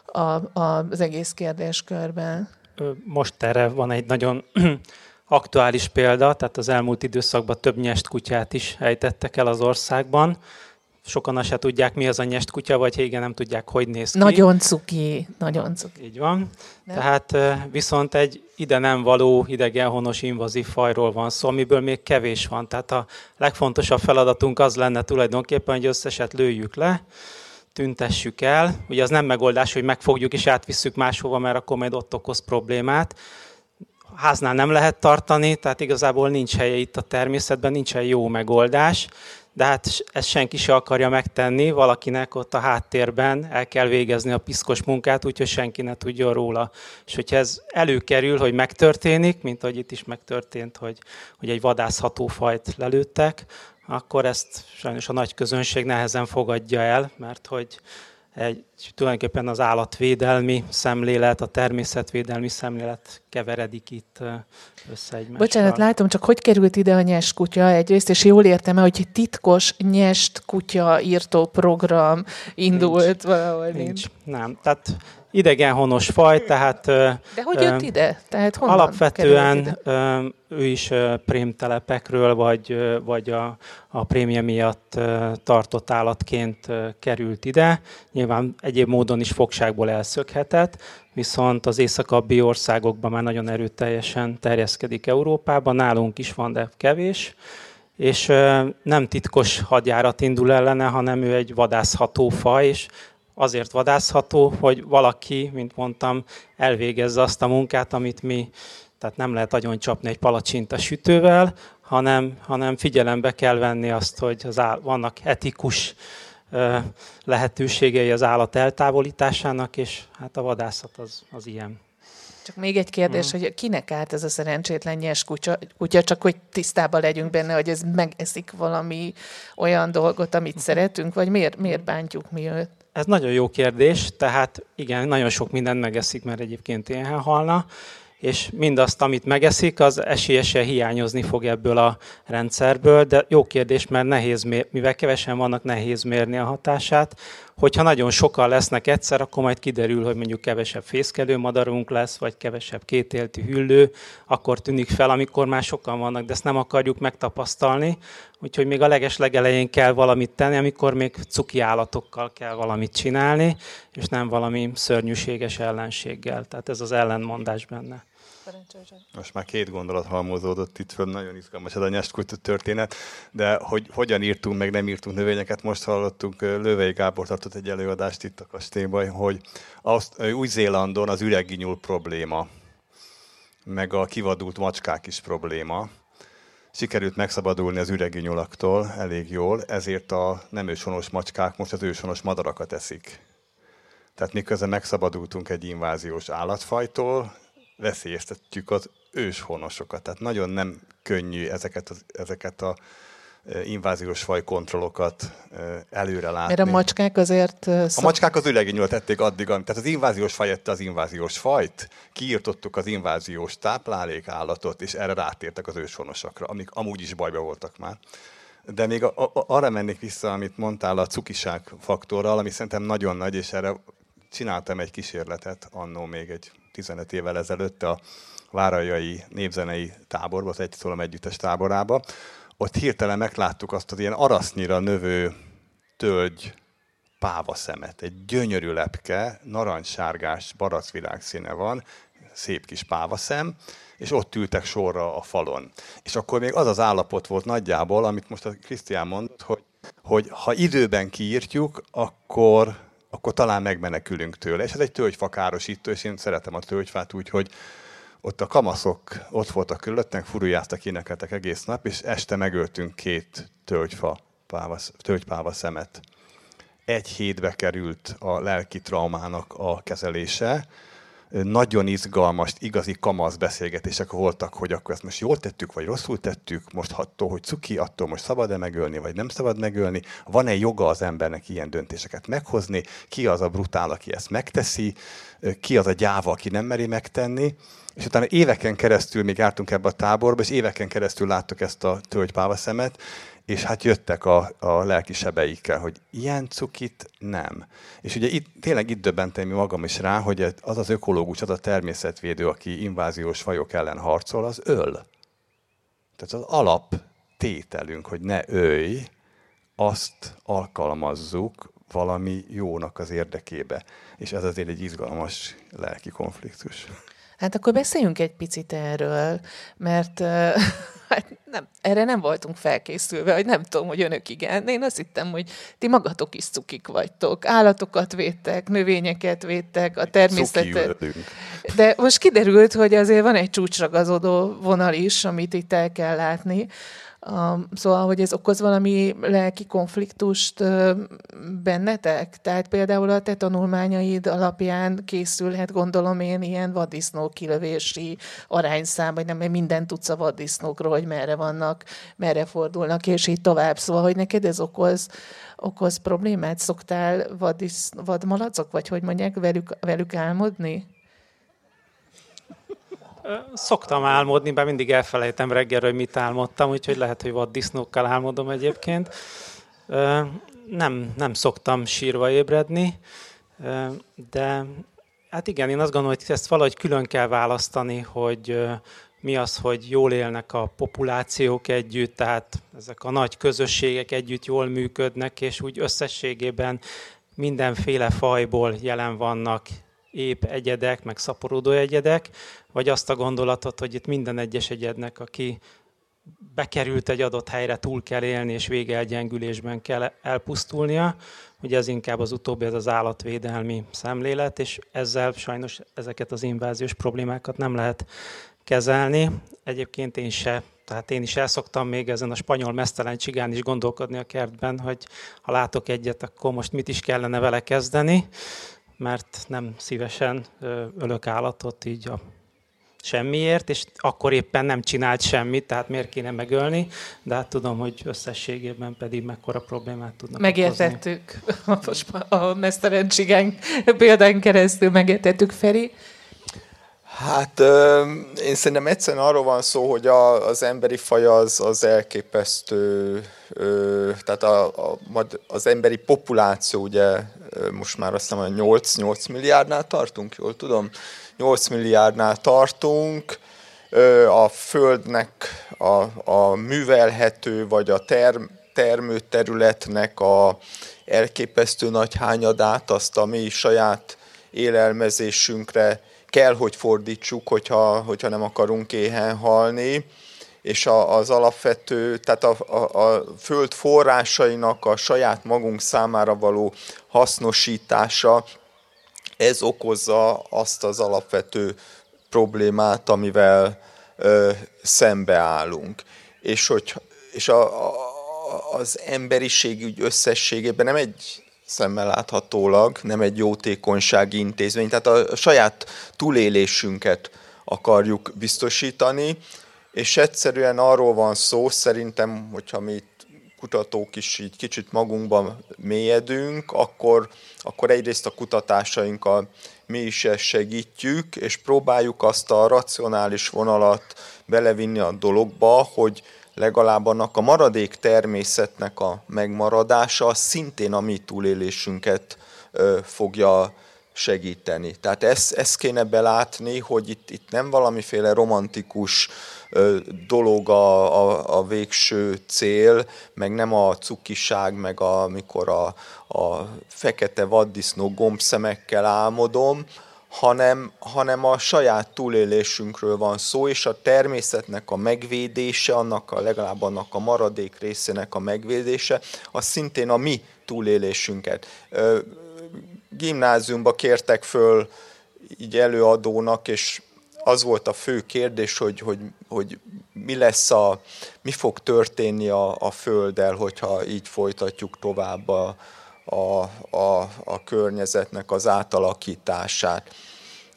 a, a, az egész kérdéskörben? Most erre van egy nagyon aktuális példa, tehát az elmúlt időszakban több nyest kutyát is ejtettek el az országban. Sokan azt se tudják, mi az a nyest kutya, vagy igen, nem tudják, hogy néz ki. Nagyon cuki, nagyon cuki. Így van. Nem? Tehát viszont egy ide nem való idegenhonos invazív fajról van szó, amiből még kevés van. Tehát a legfontosabb feladatunk az lenne tulajdonképpen, hogy összeset lőjük le, tüntessük el. Ugye az nem megoldás, hogy megfogjuk és átvisszük máshova, mert akkor majd ott okoz problémát. Háznál nem lehet tartani, tehát igazából nincs helye itt a természetben, nincsen jó megoldás, de hát ezt senki se akarja megtenni, valakinek ott a háttérben el kell végezni a piszkos munkát, úgyhogy senki ne tudjon róla. És hogyha ez előkerül, hogy megtörténik, mint ahogy itt is megtörtént, hogy, hogy egy vadászható fajt lelőttek, akkor ezt sajnos a nagy közönség nehezen fogadja el, mert hogy egy, tulajdonképpen az állatvédelmi szemlélet, a természetvédelmi szemlélet keveredik itt össze egymással. Bocsánat, látom, csak hogy került ide a nyest kutya egyrészt, és jól értem -e, hogy titkos nyest kutya írtó program indult nincs, valahol? Nincs. nincs. Nem, tehát idegenhonos faj, tehát... De hogy jött ide? Tehát honnan Alapvetően ő is prémtelepekről, vagy, vagy a, a prémje miatt tartott állatként került ide. Nyilván egyéb módon is fogságból elszökhetett, viszont az északabbi országokban már nagyon erőteljesen terjeszkedik Európában, nálunk is van, de kevés és nem titkos hadjárat indul ellene, hanem ő egy vadászható faj, és azért vadászható, hogy valaki, mint mondtam, elvégezze azt a munkát, amit mi, tehát nem lehet agyon csapni egy palacsinta sütővel, hanem, hanem figyelembe kell venni azt, hogy az áll, vannak etikus lehetőségei az állat eltávolításának, és hát a vadászat az, az ilyen. Csak még egy kérdés, hmm. hogy kinek állt ez a szerencsétlen nyers kutya, kutya, csak hogy tisztában legyünk benne, hogy ez megeszik valami olyan dolgot, amit szeretünk, vagy miért, miért bántjuk mi őt? Ez nagyon jó kérdés, tehát igen, nagyon sok mindent megeszik, mert egyébként ilyen halna, és mindazt, amit megeszik, az esélyesen hiányozni fog ebből a rendszerből, de jó kérdés, mert nehéz, mivel kevesen vannak, nehéz mérni a hatását. Hogyha nagyon sokan lesznek egyszer, akkor majd kiderül, hogy mondjuk kevesebb fészkelő madarunk lesz, vagy kevesebb kétéltű hüllő, akkor tűnik fel, amikor már sokan vannak, de ezt nem akarjuk megtapasztalni, úgyhogy még a leges legelején kell valamit tenni, amikor még cuki állatokkal kell valamit csinálni, és nem valami szörnyűséges ellenséggel. Tehát ez az ellenmondás benne. Most már két gondolat halmozódott itt föl, nagyon izgalmas ez a nyestkutya történet, de hogy hogyan írtunk, meg nem írtunk növényeket, most hallottunk, Lővei Gábor tartott egy előadást itt a kastélyban, hogy Új-Zélandon az üregginyúl probléma, meg a kivadult macskák is probléma. Sikerült megszabadulni az üregi nyulaktól elég jól, ezért a nem őshonos macskák most az őshonos madarakat eszik. Tehát miközben megszabadultunk egy inváziós állatfajtól, veszélyeztetjük az őshonosokat. Tehát nagyon nem könnyű ezeket, az, ezeket a inváziós fajkontrollokat előre látni. Mert a macskák azért... E, a macskák az ülegényül tették addig, tehát az inváziós faj ette az inváziós fajt, kiírtottuk az inváziós táplálékállatot, és erre rátértek az őshonosakra, amik amúgy is bajba voltak már. De még a, a, arra mennék vissza, amit mondtál a cukiság faktorral, ami szerintem nagyon nagy, és erre csináltam egy kísérletet annó még egy 15 évvel ezelőtt a Várajai Népzenei Táborba, az Egy Szólom Együttes táborába. Ott hirtelen megláttuk azt az ilyen arasznyira növő tölgy pávaszemet. Egy gyönyörű lepke, narancssárgás, baracvilág színe van, szép kis pávaszem, és ott ültek sorra a falon. És akkor még az az állapot volt nagyjából, amit most a Krisztián mondott, hogy, hogy ha időben kiírtjuk, akkor akkor talán megmenekülünk tőle. És ez egy tölgyfakárosító, és én szeretem a tölgyfát úgy, hogy ott a kamaszok ott voltak körülöttünk, furujáztak, énekeltek egész nap, és este megöltünk két tölgyfa, pávasz, tölgypáva szemet. Egy hétbe került a lelki traumának a kezelése, nagyon izgalmas, igazi kamasz beszélgetések voltak, hogy akkor ezt most jól tettük, vagy rosszul tettük, most attól, hogy cuki, attól most szabad-e megölni, vagy nem szabad megölni, van-e joga az embernek ilyen döntéseket meghozni, ki az a brutál, aki ezt megteszi, ki az a gyáva, aki nem meri megtenni, és utána éveken keresztül még jártunk ebbe a táborba, és éveken keresztül láttuk ezt a tölgypávaszemet, és hát jöttek a, a lelki sebeikkel, hogy ilyen cukit nem. És ugye itt, tényleg itt döbbentem mi magam is rá, hogy az az ökológus, az a természetvédő, aki inváziós fajok ellen harcol, az öl. Tehát az alap tételünk, hogy ne ölj, azt alkalmazzuk valami jónak az érdekébe. És ez azért egy izgalmas lelki konfliktus. Hát akkor beszéljünk egy picit erről, mert hát nem, erre nem voltunk felkészülve, hogy nem tudom, hogy önök igen. Én azt hittem, hogy ti magatok is cukik vagytok. Állatokat védtek, növényeket védtek, a természetet. De most kiderült, hogy azért van egy csúcsragazodó vonal is, amit itt el kell látni. Um, szóval, hogy ez okoz valami lelki konfliktust uh, bennetek? Tehát például a te tanulmányaid alapján készülhet, gondolom én, ilyen vaddisznó kilövési arányszám, vagy nem, mert mindent tudsz a vaddisznókról, hogy merre vannak, merre fordulnak, és így tovább. Szóval, hogy neked ez okoz, okoz problémát? Szoktál vadisz, vadmalacok, vagy hogy mondják, velük, velük álmodni? Szoktam álmodni, bár mindig elfelejtem reggel, hogy mit álmodtam, úgyhogy lehet, hogy vaddisznókkal álmodom egyébként. Nem, nem szoktam sírva ébredni, de hát igen, én azt gondolom, hogy ezt valahogy külön kell választani, hogy mi az, hogy jól élnek a populációk együtt, tehát ezek a nagy közösségek együtt jól működnek, és úgy összességében mindenféle fajból jelen vannak épp egyedek, meg szaporodó egyedek, vagy azt a gondolatot, hogy itt minden egyes egyednek, aki bekerült egy adott helyre, túl kell élni, és végelgyengülésben kell elpusztulnia. Ugye ez inkább az utóbbi, ez az állatvédelmi szemlélet, és ezzel sajnos ezeket az inváziós problémákat nem lehet kezelni. Egyébként én se, tehát én is elszoktam még ezen a spanyol mesztelen csigán is gondolkodni a kertben, hogy ha látok egyet, akkor most mit is kellene vele kezdeni mert nem szívesen ölök állatot így a semmiért, és akkor éppen nem csinált semmit, tehát miért kéne megölni, de hát tudom, hogy összességében pedig mekkora problémát tudnak Megértettük okozni. a mesztelen csigány példán keresztül, megértettük Feri. Hát én szerintem egyszerűen arról van szó, hogy a, az emberi faj az, az elképesztő, tehát a, a, az emberi populáció, ugye most már azt hiszem, 8, 8 milliárdnál tartunk, jól tudom? 8 milliárdnál tartunk, a Földnek a, a művelhető, vagy a term, termőterületnek a elképesztő nagy hányadát, azt a mi saját élelmezésünkre kell, hogy fordítsuk, hogyha, hogyha nem akarunk éhen halni, és a, az alapvető, tehát a, a, a föld forrásainak a saját magunk számára való hasznosítása, ez okozza azt az alapvető problémát, amivel ö, szembeállunk. És, hogy, és a, a, az emberiség úgy összességében nem egy szemmel láthatólag, nem egy jótékonysági intézmény, tehát a saját túlélésünket akarjuk biztosítani, és egyszerűen arról van szó, szerintem, hogyha mi kutatók is így kicsit magunkban mélyedünk, akkor, akkor egyrészt a kutatásainkkal mi is ezt segítjük, és próbáljuk azt a racionális vonalat belevinni a dologba, hogy legalább annak a maradék természetnek a megmaradása szintén a mi túlélésünket fogja segíteni. Tehát ezt, ezt kéne belátni, hogy itt, itt nem valamiféle romantikus dolog a, a, a végső cél, meg nem a cukiság, meg amikor a, a fekete vaddisznó gombszemekkel álmodom, hanem, hanem a saját túlélésünkről van szó, és a természetnek a megvédése, annak a, legalább annak a maradék részének a megvédése, az szintén a mi túlélésünket. Gimnáziumba kértek föl így előadónak, és az volt a fő kérdés, hogy, hogy, hogy mi lesz a, mi fog történni a, a Földdel, hogyha így folytatjuk tovább a, a, a, a környezetnek az átalakítását.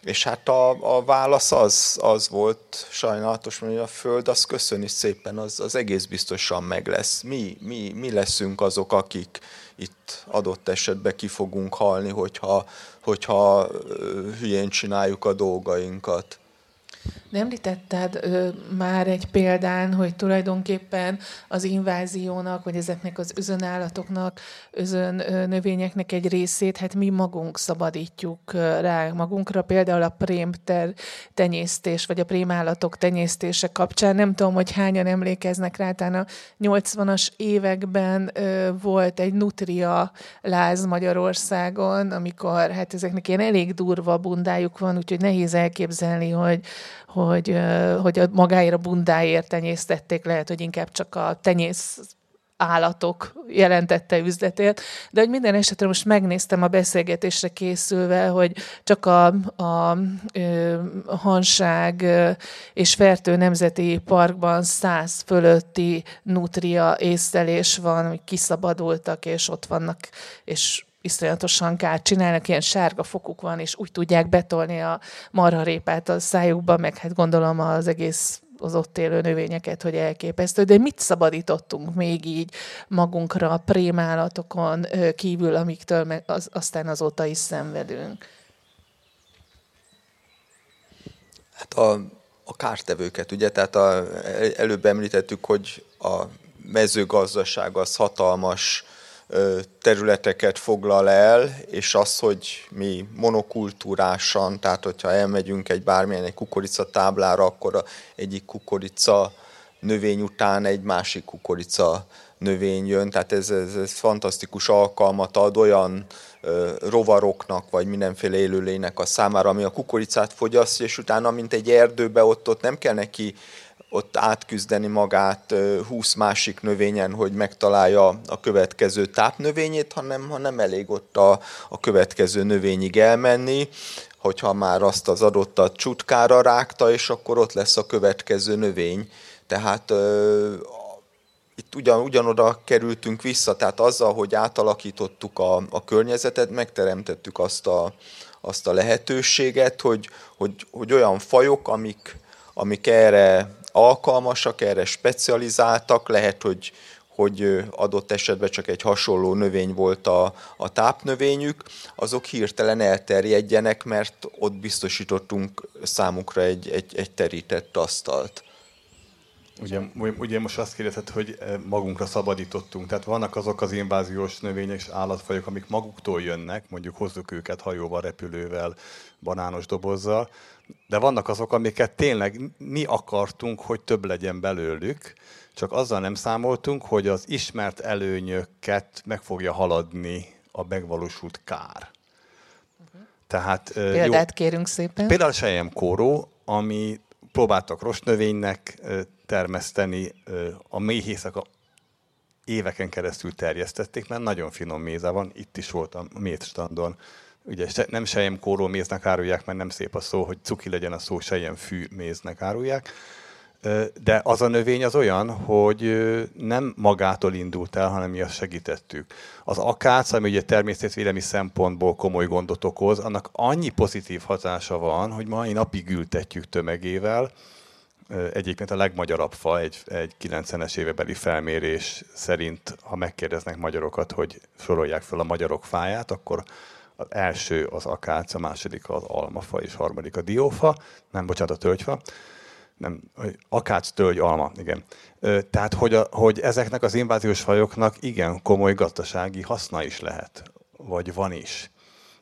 És hát a, a válasz az, az volt sajnálatos, hogy a Föld az köszöni szépen, az, az egész biztosan meg lesz. Mi, mi, mi leszünk azok, akik itt adott esetben ki fogunk halni, hogyha, hogyha hülyén csináljuk a dolgainkat. De említetted ö, már egy példán, hogy tulajdonképpen az inváziónak, vagy ezeknek az özönállatoknak, özön ö, növényeknek egy részét, hát mi magunk szabadítjuk ö, rá magunkra, például a prémter tenyésztés, vagy a prémállatok tenyésztése kapcsán. Nem tudom, hogy hányan emlékeznek rá, talán a 80-as években ö, volt egy nutria láz Magyarországon, amikor hát ezeknek ilyen elég durva bundájuk van, úgyhogy nehéz elképzelni, hogy hogy, hogy a magáért a bundáért tenyésztették, lehet, hogy inkább csak a tenyész állatok jelentette üzletét, de hogy minden esetre most megnéztem a beszélgetésre készülve, hogy csak a, a, a Hanság és Fertő Nemzeti Parkban száz fölötti nutria észlelés van, hogy kiszabadultak, és ott vannak, és iszonyatosan kárt csinálnak, ilyen sárga fokuk van, és úgy tudják betolni a marharépát a szájukba, meg hát gondolom az egész az ott élő növényeket, hogy elképesztő. De mit szabadítottunk még így magunkra a prémállatokon kívül, amiktől meg az, aztán azóta is szenvedünk? Hát a, a kártevőket, ugye? Tehát a, előbb említettük, hogy a mezőgazdaság az hatalmas területeket foglal el, és az, hogy mi monokultúrásan, tehát hogyha elmegyünk egy bármilyen egy kukorica táblára, akkor egyik kukorica növény után egy másik kukorica növény jön, tehát ez, ez, ez fantasztikus alkalmat ad olyan ö, rovaroknak, vagy mindenféle élőlénynek a számára, ami a kukoricát fogyasztja, és utána, mint egy erdőbe, ott, ott nem kell neki ott átküzdeni magát 20 másik növényen, hogy megtalálja a következő tápnövényét, hanem, hanem elég ott a, a következő növényig elmenni, hogyha már azt az adottat csutkára rágta, és akkor ott lesz a következő növény. Tehát ö, itt ugyan, ugyanoda kerültünk vissza, tehát azzal, hogy átalakítottuk a, a környezetet, megteremtettük azt a, azt a lehetőséget, hogy, hogy, hogy olyan fajok, amik, amik erre alkalmasak, erre specializáltak, lehet, hogy, hogy adott esetben csak egy hasonló növény volt a, a tápnövényük, azok hirtelen elterjedjenek, mert ott biztosítottunk számukra egy, egy, egy terített asztalt. Ugye, ugye most azt kérdezett, hogy magunkra szabadítottunk. Tehát vannak azok az inváziós növények és állatfajok, amik maguktól jönnek, mondjuk hozzuk őket hajóval, repülővel, banános dobozzal, de vannak azok, amiket tényleg mi akartunk, hogy több legyen belőlük, csak azzal nem számoltunk, hogy az ismert előnyöket meg fogja haladni a megvalósult kár. Tehát, Példát jó, kérünk szépen. Például sejem kóró, ami próbáltak rostnövénynek termeszteni, a méhészek a éveken keresztül terjesztették, mert nagyon finom méze van, itt is volt a mézstandon. Ugye nem sejem kóró méznek árulják, mert nem szép a szó, hogy cuki legyen a szó, sejem fű méznek árulják de az a növény az olyan, hogy nem magától indult el, hanem mi azt segítettük. Az akác, ami ugye természetvédelmi szempontból komoly gondot okoz, annak annyi pozitív hatása van, hogy mai napig ültetjük tömegével. Egyébként a legmagyarabb fa egy, egy 90-es évebeli felmérés szerint, ha megkérdeznek magyarokat, hogy sorolják fel a magyarok fáját, akkor az első az akác, a második az almafa, és harmadik a diófa, nem bocsánat, a tölgyfa nem, akác, tölgy, alma, igen. Tehát, hogy, a, hogy ezeknek az inváziós fajoknak igen komoly gazdasági haszna is lehet, vagy van is.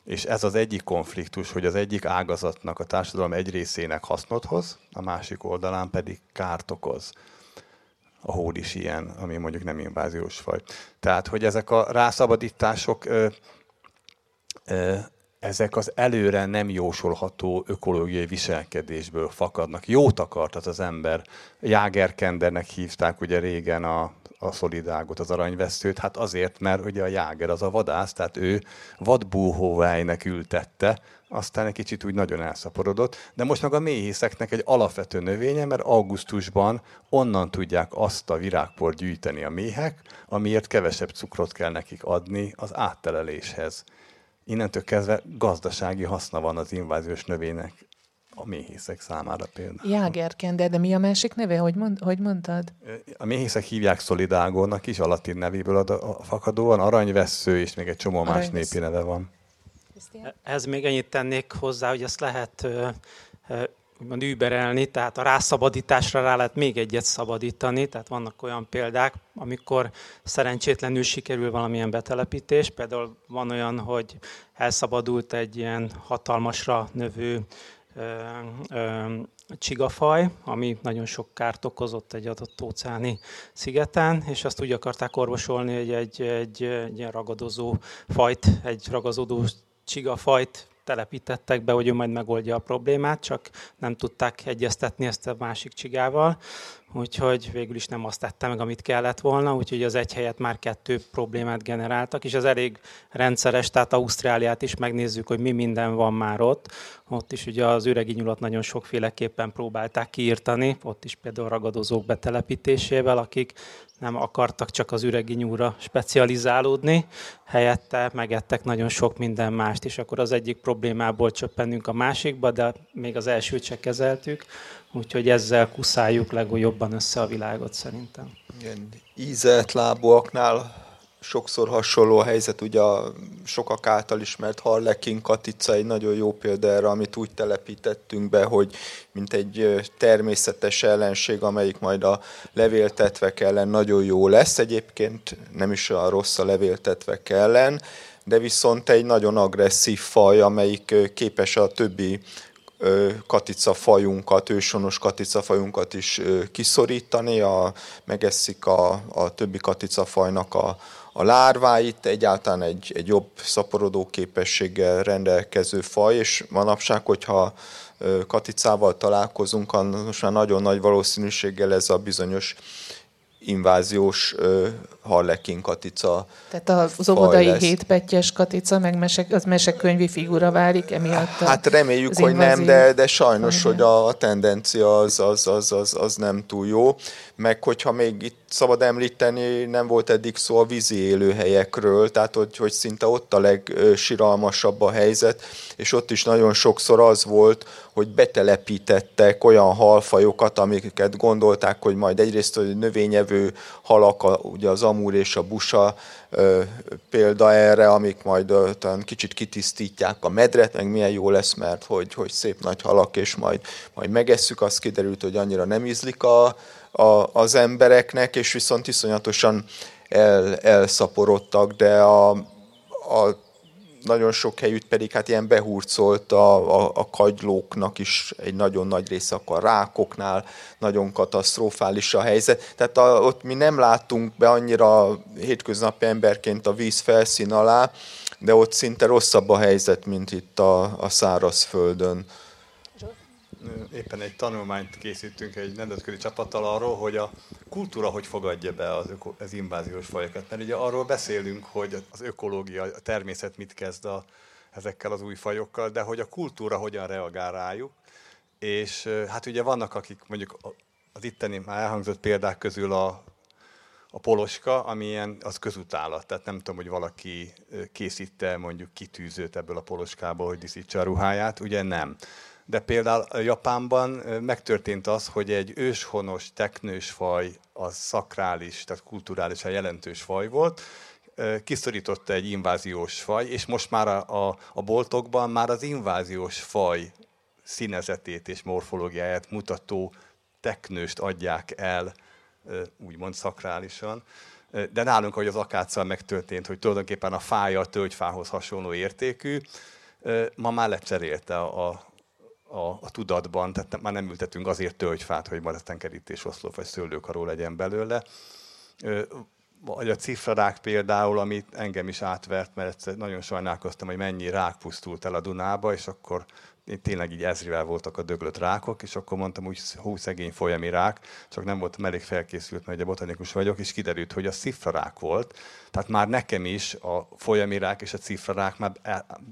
És ez az egyik konfliktus, hogy az egyik ágazatnak, a társadalom egy részének hasznot hoz, a másik oldalán pedig kárt okoz. A hód is ilyen, ami mondjuk nem inváziós faj. Tehát, hogy ezek a rászabadítások ezek az előre nem jósolható ökológiai viselkedésből fakadnak. Jót akart az, ember. Jágerkendernek hívták ugye régen a, a szolidágot, az aranyvesztőt, hát azért, mert ugye a jáger az a vadász, tehát ő vadbúhóvájnek ültette, aztán egy kicsit úgy nagyon elszaporodott, de most meg a méhészeknek egy alapvető növénye, mert augusztusban onnan tudják azt a virágport gyűjteni a méhek, amiért kevesebb cukrot kell nekik adni az átteleléshez innentől kezdve gazdasági haszna van az inváziós növénynek a méhészek számára például. Jágerkender, de mi a másik neve? Hogy, mond, hogy mondtad? A méhészek hívják szolidágónak is, a latin nevéből a fakadóan, aranyvesző, és még egy csomó más népi neve van. Ez még ennyit tennék hozzá, hogy ezt lehet úgymond überelni, tehát a rászabadításra rá lehet még egyet szabadítani, tehát vannak olyan példák, amikor szerencsétlenül sikerül valamilyen betelepítés, például van olyan, hogy elszabadult egy ilyen hatalmasra növő ö, ö, csigafaj, ami nagyon sok kárt okozott egy adott óceáni szigeten, és azt úgy akarták orvosolni, hogy egy, egy, egy ilyen ragadozó fajt, egy ragadozó csigafajt telepítettek be, hogy ő majd megoldja a problémát, csak nem tudták egyeztetni ezt a másik csigával, úgyhogy végül is nem azt tette meg, amit kellett volna, úgyhogy az egy helyet már kettő problémát generáltak, és ez elég rendszeres, tehát Ausztráliát is megnézzük, hogy mi minden van már ott. Ott is ugye az üregi nyulat nagyon sokféleképpen próbálták kiírtani, ott is például ragadozók betelepítésével, akik nem akartak csak az üregi nyúra specializálódni, helyette megettek nagyon sok minden mást, és akkor az egyik problémából csöppennünk a másikba, de még az elsőt se kezeltük, úgyhogy ezzel kuszáljuk legjobban össze a világot szerintem. Igen, ízelt lábúaknál sokszor hasonló a helyzet, ugye a sokak által ismert Harlekin Katica egy nagyon jó példa erre, amit úgy telepítettünk be, hogy mint egy természetes ellenség, amelyik majd a levéltetvek ellen nagyon jó lesz. Egyébként nem is a rossz a levéltetvek ellen, de viszont egy nagyon agresszív faj, amelyik képes a többi katica fajunkat, ősonos katica fajunkat is kiszorítani, a, megeszik a, a többi katica fajnak a, a lárváit, egyáltalán egy, egy jobb szaporodó képességgel rendelkező faj, és manapság, hogyha katicával találkozunk, most már nagyon nagy valószínűséggel ez a bizonyos inváziós uh, harlekin katica. Tehát az óvodai hétpettyes katica, meg mese, az mesekönyvi figura válik emiatt? Hát reméljük, hogy nem, de, de sajnos, hogy a, a tendencia az, az, az, az, az nem túl jó. Meg hogyha még itt szabad említeni, nem volt eddig szó a vízi élőhelyekről, tehát hogy, hogy szinte ott a legsiralmasabb a helyzet, és ott is nagyon sokszor az volt, hogy betelepítettek olyan halfajokat, amiket gondolták, hogy majd egyrészt a növényevő halak, a, ugye az amúr és a busa ö, példa erre, amik majd ö, talán kicsit kitisztítják a medret, meg milyen jó lesz, mert hogy, hogy szép nagy halak, és majd, majd megesszük, az kiderült, hogy annyira nem ízlik a, a, az embereknek, és viszont iszonyatosan el, elszaporodtak, de a, a nagyon sok helyütt pedig hát ilyen behurcolt a, a, a kagylóknak is egy nagyon nagy része, akkor a rákoknál nagyon katasztrofális a helyzet. Tehát a, ott mi nem láttunk be annyira hétköznapi emberként a víz felszín alá, de ott szinte rosszabb a helyzet, mint itt a, a szárazföldön éppen egy tanulmányt készítünk egy nemzetközi csapattal arról, hogy a kultúra hogy fogadja be az, öko, az inváziós fajokat. Mert ugye arról beszélünk, hogy az ökológia, a természet mit kezd a, ezekkel az új fajokkal, de hogy a kultúra hogyan reagál rájuk. És hát ugye vannak, akik mondjuk az itteni már elhangzott példák közül a, a poloska, ami ilyen, az közutálat. Tehát nem tudom, hogy valaki készíte mondjuk kitűzőt ebből a poloskából, hogy diszítsa a ruháját. Ugye nem de például Japánban megtörtént az, hogy egy őshonos teknős faj az szakrális, tehát kulturálisan jelentős faj volt, kiszorította egy inváziós faj, és most már a, a, a boltokban már az inváziós faj színezetét és morfológiáját mutató teknőst adják el, úgymond szakrálisan. De nálunk, hogy az akáccal megtörtént, hogy tulajdonképpen a fája a tölgyfához hasonló értékű, ma már lecserélte a, a, a tudatban, tehát már nem ültetünk azért tölgyfát, hogy majd aztán kerítés, oszlop vagy szőlőkaró legyen belőle. Vagy a cifrarák például, amit engem is átvert, mert nagyon sajnálkoztam, hogy mennyi rák pusztult el a Dunába, és akkor tényleg így ezrivel voltak a döglött rákok, és akkor mondtam úgy, hú, szegény folyami rák, csak nem voltam elég felkészült, mert ugye botanikus vagyok, és kiderült, hogy a szifrarák volt, tehát már nekem is a folyamirák és a cifrarák már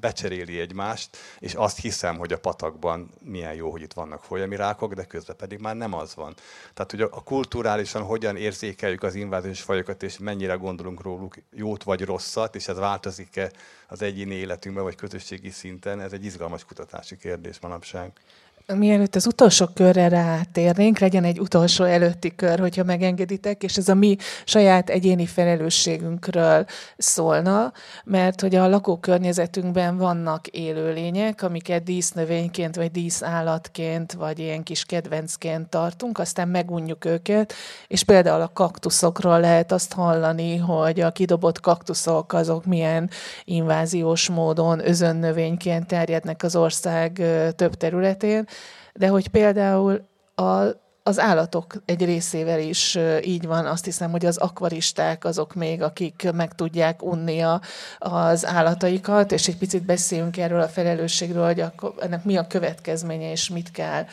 becseréli egymást, és azt hiszem, hogy a patakban milyen jó, hogy itt vannak folyamirákok, de közben pedig már nem az van. Tehát, hogy a kulturálisan hogyan érzékeljük az inváziós fajokat, és mennyire gondolunk róluk jót vagy rosszat, és ez változik-e az egyéni életünkben, vagy közösségi szinten, ez egy izgalmas kutatási kérdés manapság. Mielőtt az utolsó körre rátérnénk, legyen egy utolsó előtti kör, hogyha megengeditek, és ez a mi saját egyéni felelősségünkről szólna, mert hogy a lakókörnyezetünkben vannak élőlények, amiket dísznövényként, vagy díszállatként, vagy ilyen kis kedvencként tartunk, aztán megunjuk őket, és például a kaktuszokról lehet azt hallani, hogy a kidobott kaktuszok azok milyen inváziós módon özönnövényként terjednek az ország több területén, de hogy például a, az állatok egy részével is így van. Azt hiszem, hogy az akvaristák azok még, akik meg tudják unni a, az állataikat, és egy picit beszéljünk erről a felelősségről, hogy ennek mi a következménye, és mit kell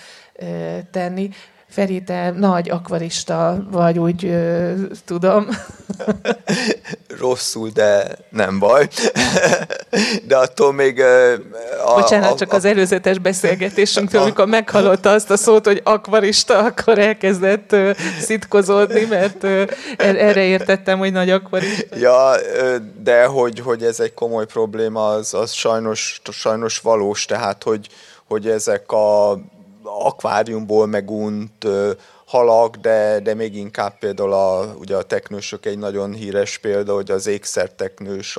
tenni. Feri, te nagy akvarista vagy, úgy ö, tudom. Rosszul, de nem baj. de attól még... A, Bocsánat, a, csak a, az előzetes beszélgetésünktől, amikor meghallotta azt a szót, hogy akvarista, akkor elkezdett ö, szitkozódni, mert ö, er, erre értettem, hogy nagy akvarista. Ja, de hogy, hogy ez egy komoly probléma, az, az sajnos, sajnos valós, tehát hogy, hogy ezek a akváriumból megunt halak, de, de még inkább például a, ugye a teknősök egy nagyon híres példa, hogy az ékszerteknős,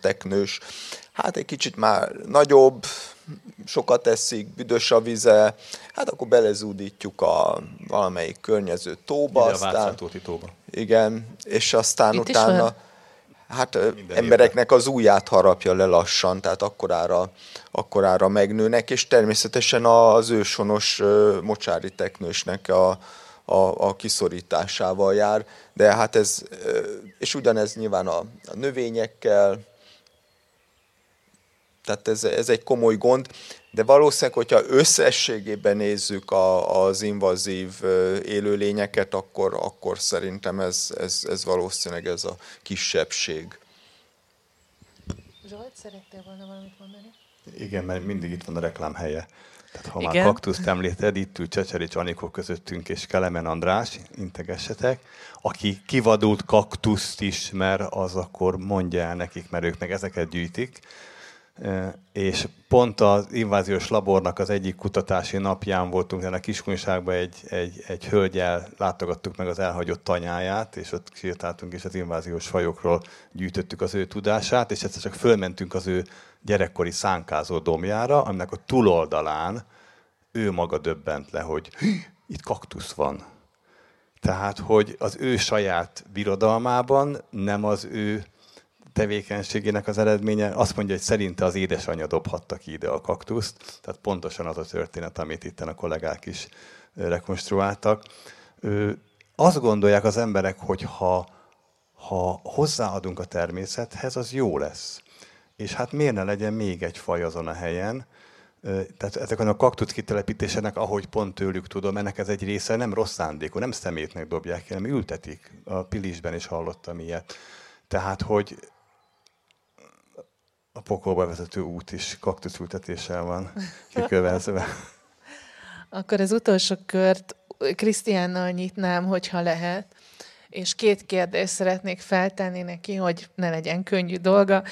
teknős, hát egy kicsit már nagyobb, sokat eszik, büdös a vize, hát akkor belezúdítjuk a valamelyik környező tóba. Ide aztán, a tóba. Igen, és aztán Itt utána hát Minden embereknek az ujját harapja le lassan, tehát akkorára, akkorára megnőnek, és természetesen az őshonos mocsári teknősnek a, a, a kiszorításával jár, de hát ez, és ugyanez nyilván a, a növényekkel, tehát ez, ez egy komoly gond, de valószínűleg, hogyha összességében nézzük a, az invazív élőlényeket, akkor, akkor szerintem ez, ez, ez valószínűleg ez a kisebbség. Zsolt, szerettél volna valamit mondani? Igen, mert mindig itt van a reklám helye. Tehát ha Igen. már kaktuszt említed, itt ül Csecserics Anikó közöttünk és Kelemen András, integessetek, aki kivadult kaktuszt ismer, az akkor mondja el nekik, mert ők meg ezeket gyűjtik. És pont az inváziós labornak az egyik kutatási napján voltunk a Kiskunságban egy, egy, egy hölgyel, látogattuk meg az elhagyott tanyáját, és ott sétáltunk, és az inváziós fajokról gyűjtöttük az ő tudását, és egyszer csak fölmentünk az ő gyerekkori szánkázó domjára, aminek a túloldalán ő maga döbbent le, hogy itt kaktusz van. Tehát, hogy az ő saját birodalmában nem az ő tevékenységének az eredménye. Azt mondja, hogy szerinte az édesanyja dobhatta ki ide a kaktuszt. Tehát pontosan az a történet, amit itt a kollégák is rekonstruáltak. Azt gondolják az emberek, hogy ha, ha hozzáadunk a természethez, az jó lesz. És hát miért ne legyen még egy faj azon a helyen, tehát ezeken a kaktusz kitelepítésének, ahogy pont tőlük tudom, ennek ez egy része nem rossz szándékú, nem szemétnek dobják ki, hanem ültetik. A Pilisben is hallottam ilyet. Tehát, hogy a pokolba vezető út is kaktuszültetéssel van kikövezve. Akkor az utolsó kört Krisztiánnal nyitnám, hogyha lehet, és két kérdést szeretnék feltenni neki, hogy ne legyen könnyű dolga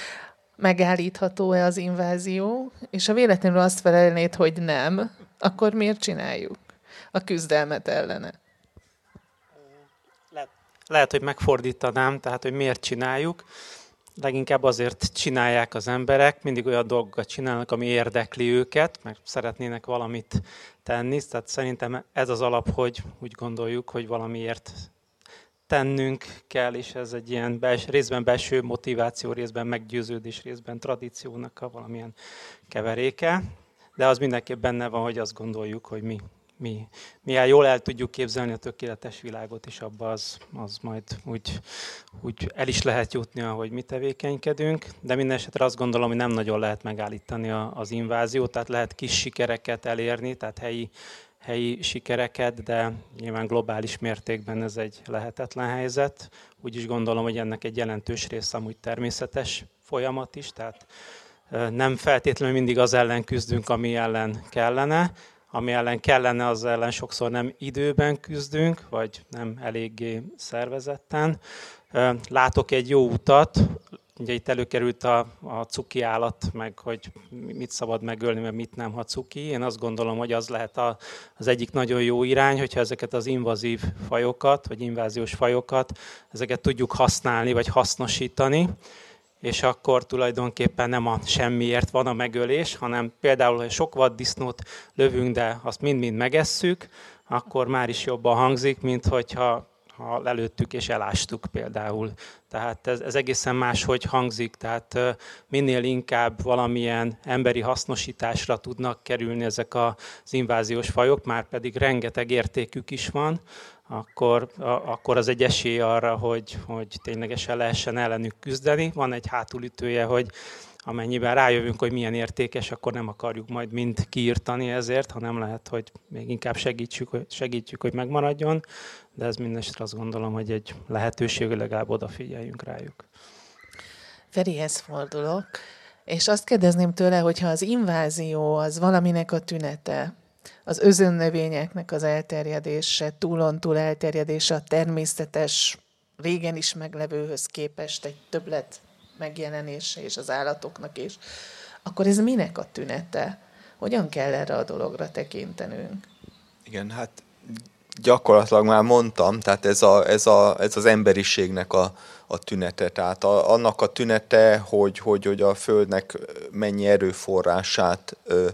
megállítható-e az invázió, és ha véletlenül azt felelnéd, hogy nem, akkor miért csináljuk a küzdelmet ellene? Lehet, lehet, hogy megfordítanám, tehát, hogy miért csináljuk. Leginkább azért csinálják az emberek, mindig olyan dolgokat csinálnak, ami érdekli őket, meg szeretnének valamit tenni. Tehát szerintem ez az alap, hogy úgy gondoljuk, hogy valamiért tennünk kell, és ez egy ilyen bels, részben belső motiváció, részben meggyőződés, részben tradíciónak a valamilyen keveréke. De az mindenképp benne van, hogy azt gondoljuk, hogy mi, mi, mi jól el tudjuk képzelni a tökéletes világot, és abba az, az majd úgy, úgy el is lehet jutni, ahogy mi tevékenykedünk. De minden esetre azt gondolom, hogy nem nagyon lehet megállítani a, az inváziót, tehát lehet kis sikereket elérni, tehát helyi helyi sikereket, de nyilván globális mértékben ez egy lehetetlen helyzet. Úgy is gondolom, hogy ennek egy jelentős része amúgy természetes folyamat is, tehát nem feltétlenül mindig az ellen küzdünk, ami ellen kellene. Ami ellen kellene, az ellen sokszor nem időben küzdünk, vagy nem eléggé szervezetten. Látok egy jó utat, Ugye itt előkerült a, a cuki állat, meg hogy mit szabad megölni, mert mit nem, ha cuki. Én azt gondolom, hogy az lehet a, az egyik nagyon jó irány, hogyha ezeket az invazív fajokat, vagy inváziós fajokat, ezeket tudjuk használni, vagy hasznosítani, és akkor tulajdonképpen nem a semmiért van a megölés, hanem például, hogy sok vaddisznót lövünk, de azt mind-mind megesszük, akkor már is jobban hangzik, mint hogyha ha lelőttük és elástuk például. Tehát ez, ez egészen máshogy hangzik, tehát minél inkább valamilyen emberi hasznosításra tudnak kerülni ezek az inváziós fajok, már pedig rengeteg értékük is van, akkor, akkor az egy esély arra, hogy, hogy ténylegesen lehessen ellenük küzdeni. Van egy hátulütője, hogy amennyiben rájövünk, hogy milyen értékes, akkor nem akarjuk majd mind kiírtani ezért, hanem lehet, hogy még inkább segítsük, segítjük, hogy megmaradjon, de ez mindesetre azt gondolom, hogy egy lehetőség, hogy legalább odafigyeljünk rájuk. Ferihez fordulok, és azt kérdezném tőle, hogyha az invázió az valaminek a tünete, az özönnövényeknek az elterjedése, túlon túl elterjedése a természetes, régen is meglevőhöz képest egy többlet megjelenése és az állatoknak is, akkor ez minek a tünete? Hogyan kell erre a dologra tekintenünk? Igen, hát gyakorlatilag már mondtam, tehát ez, a, ez, a, ez az emberiségnek a, a tünete. Tehát a, annak a tünete, hogy, hogy, hogy a Földnek mennyi erőforrását ö,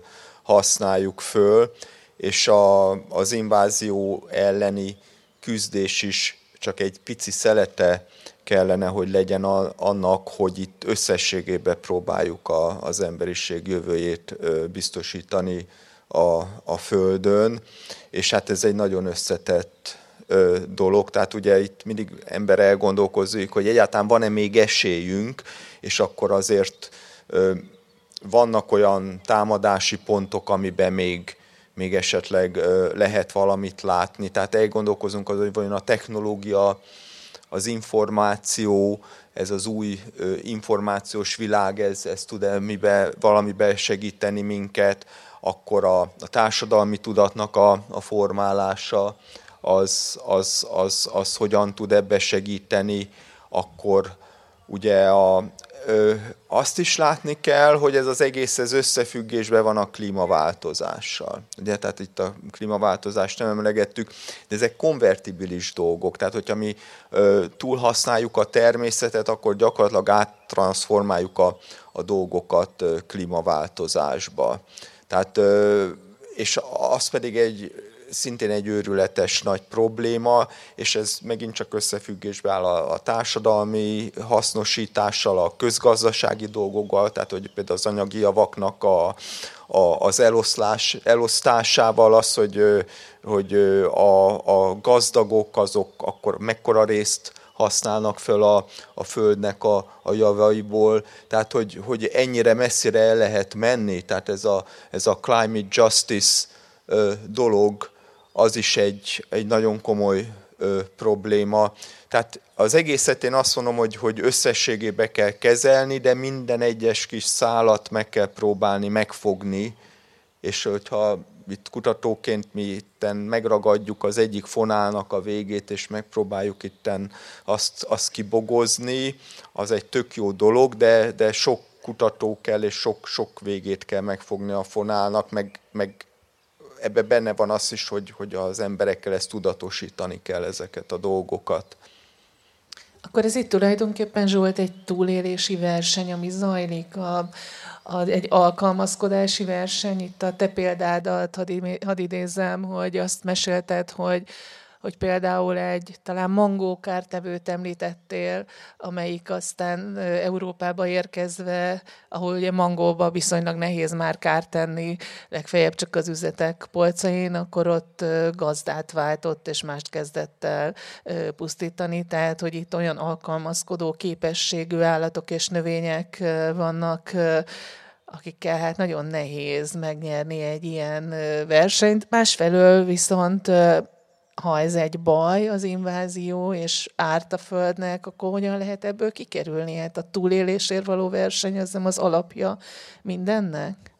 használjuk föl, és a, az invázió elleni küzdés is csak egy pici szelete kellene, hogy legyen a, annak, hogy itt összességében próbáljuk a, az emberiség jövőjét biztosítani a, a Földön, és hát ez egy nagyon összetett ö, dolog, tehát ugye itt mindig ember elgondolkozik, hogy egyáltalán van-e még esélyünk, és akkor azért ö, vannak olyan támadási pontok, amiben még, még esetleg lehet valamit látni. Tehát elgondolkozunk az, hogy vajon a technológia, az információ ez az új információs világ, ez, ez tud-e mibe, valamibe segíteni minket, akkor a, a társadalmi tudatnak a, a formálása, az, az, az, az hogyan tud ebbe segíteni, akkor ugye a, azt is látni kell, hogy ez az egész ez összefüggésben van a klímaváltozással. Ugye, tehát itt a klímaváltozást nem emlegettük, de ezek konvertibilis dolgok. Tehát, hogyha mi ö, túlhasználjuk a természetet, akkor gyakorlatilag áttransformáljuk a, a dolgokat klímaváltozásba. Tehát, és az pedig egy szintén egy őrületes nagy probléma, és ez megint csak összefüggésbe áll a, a társadalmi hasznosítással, a közgazdasági dolgokkal, tehát hogy például az anyagi javaknak a, a, az eloszlás, elosztásával az, hogy, hogy a, a gazdagok azok akkor mekkora részt használnak föl a, a földnek a, a javaiból, tehát hogy, hogy ennyire messzire el lehet menni, tehát ez a, ez a climate justice dolog, az is egy, egy nagyon komoly ö, probléma. Tehát az egészet én azt mondom, hogy, hogy összességébe kell kezelni, de minden egyes kis szálat meg kell próbálni megfogni, és hogyha itt kutatóként mi itten megragadjuk az egyik fonálnak a végét, és megpróbáljuk itten azt, azt kibogozni, az egy tök jó dolog, de, de sok kutató kell, és sok-sok végét kell megfogni a fonálnak, meg, meg ebbe benne van az is, hogy, hogy az emberekkel ezt tudatosítani kell ezeket a dolgokat. Akkor ez itt tulajdonképpen Zsolt egy túlélési verseny, ami zajlik, a, a, egy alkalmazkodási verseny. Itt a te példádat hadd idézem, hogy azt mesélted, hogy hogy például egy talán mangókártevőt említettél, amelyik aztán Európába érkezve, ahol ugye mangóba viszonylag nehéz már kárt tenni, legfeljebb csak az üzletek polcain, akkor ott gazdát váltott, és mást kezdett el pusztítani, tehát hogy itt olyan alkalmazkodó képességű állatok és növények vannak, akikkel hát nagyon nehéz megnyerni egy ilyen versenyt. Másfelől viszont ha ez egy baj, az invázió, és árt a Földnek, akkor hogyan lehet ebből kikerülni? Hát a túlélésért való verseny az nem az alapja mindennek?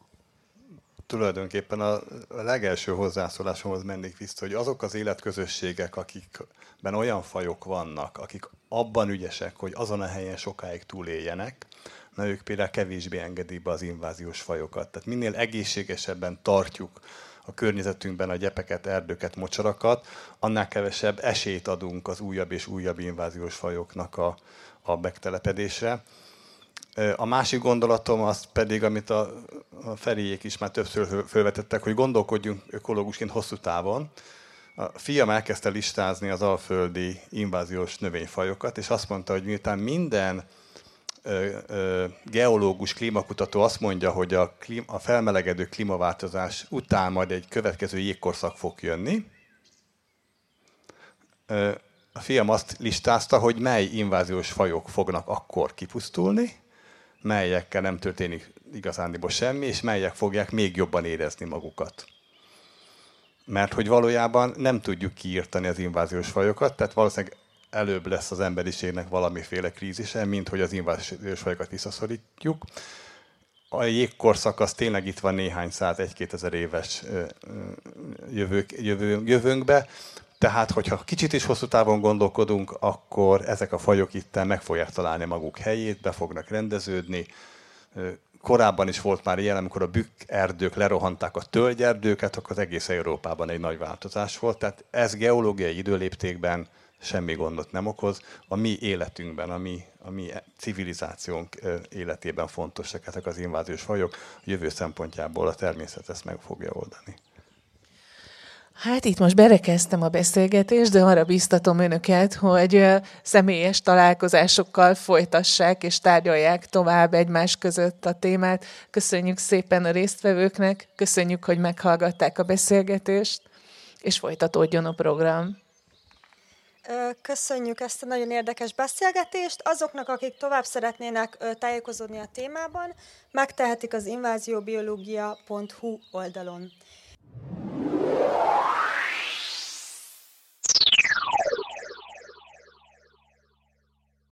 Tulajdonképpen a legelső hozzászólásomhoz mennék vissza, hogy azok az életközösségek, akikben olyan fajok vannak, akik abban ügyesek, hogy azon a helyen sokáig túléljenek, na ők például kevésbé engedik be az inváziós fajokat. Tehát minél egészségesebben tartjuk a környezetünkben a gyepeket, erdőket, mocsarakat, annál kevesebb esélyt adunk az újabb és újabb inváziós fajoknak a, a megtelepedésre. A másik gondolatom az pedig, amit a, a Feriék is már többször felvetettek, hogy gondolkodjunk ökológusként hosszú távon. A fiam elkezdte listázni az alföldi inváziós növényfajokat, és azt mondta, hogy miután minden geológus, klímakutató azt mondja, hogy a, klím, a felmelegedő klímaváltozás után majd egy következő jégkorszak fog jönni. A fiam azt listázta, hogy mely inváziós fajok fognak akkor kipusztulni, melyekkel nem történik igazándiból semmi, és melyek fogják még jobban érezni magukat. Mert hogy valójában nem tudjuk kiírtani az inváziós fajokat, tehát valószínűleg előbb lesz az emberiségnek valamiféle krízise, mint hogy az inváziós fajokat visszaszorítjuk. A jégkorszak az tényleg itt van néhány száz, egy-két ezer éves jövők, jövő, jövőnkbe, tehát, hogyha kicsit is hosszú távon gondolkodunk, akkor ezek a fajok itt meg fogják találni maguk helyét, be fognak rendeződni. Korábban is volt már ilyen, amikor a bükk erdők lerohanták a tölgyerdőket, akkor az egész Európában egy nagy változás volt. Tehát ez geológiai időléptékben semmi gondot nem okoz. A mi életünkben, a mi, a mi civilizációnk életében fontosak ezek az inváziós fajok. A jövő szempontjából a természet ezt meg fogja oldani. Hát itt most berekeztem a beszélgetést, de arra biztatom önöket, hogy személyes találkozásokkal folytassák és tárgyalják tovább egymás között a témát. Köszönjük szépen a résztvevőknek, köszönjük, hogy meghallgatták a beszélgetést, és folytatódjon a program. Köszönjük ezt a nagyon érdekes beszélgetést. Azoknak, akik tovább szeretnének tájékozódni a témában, megtehetik az invázióbiológia.hu oldalon.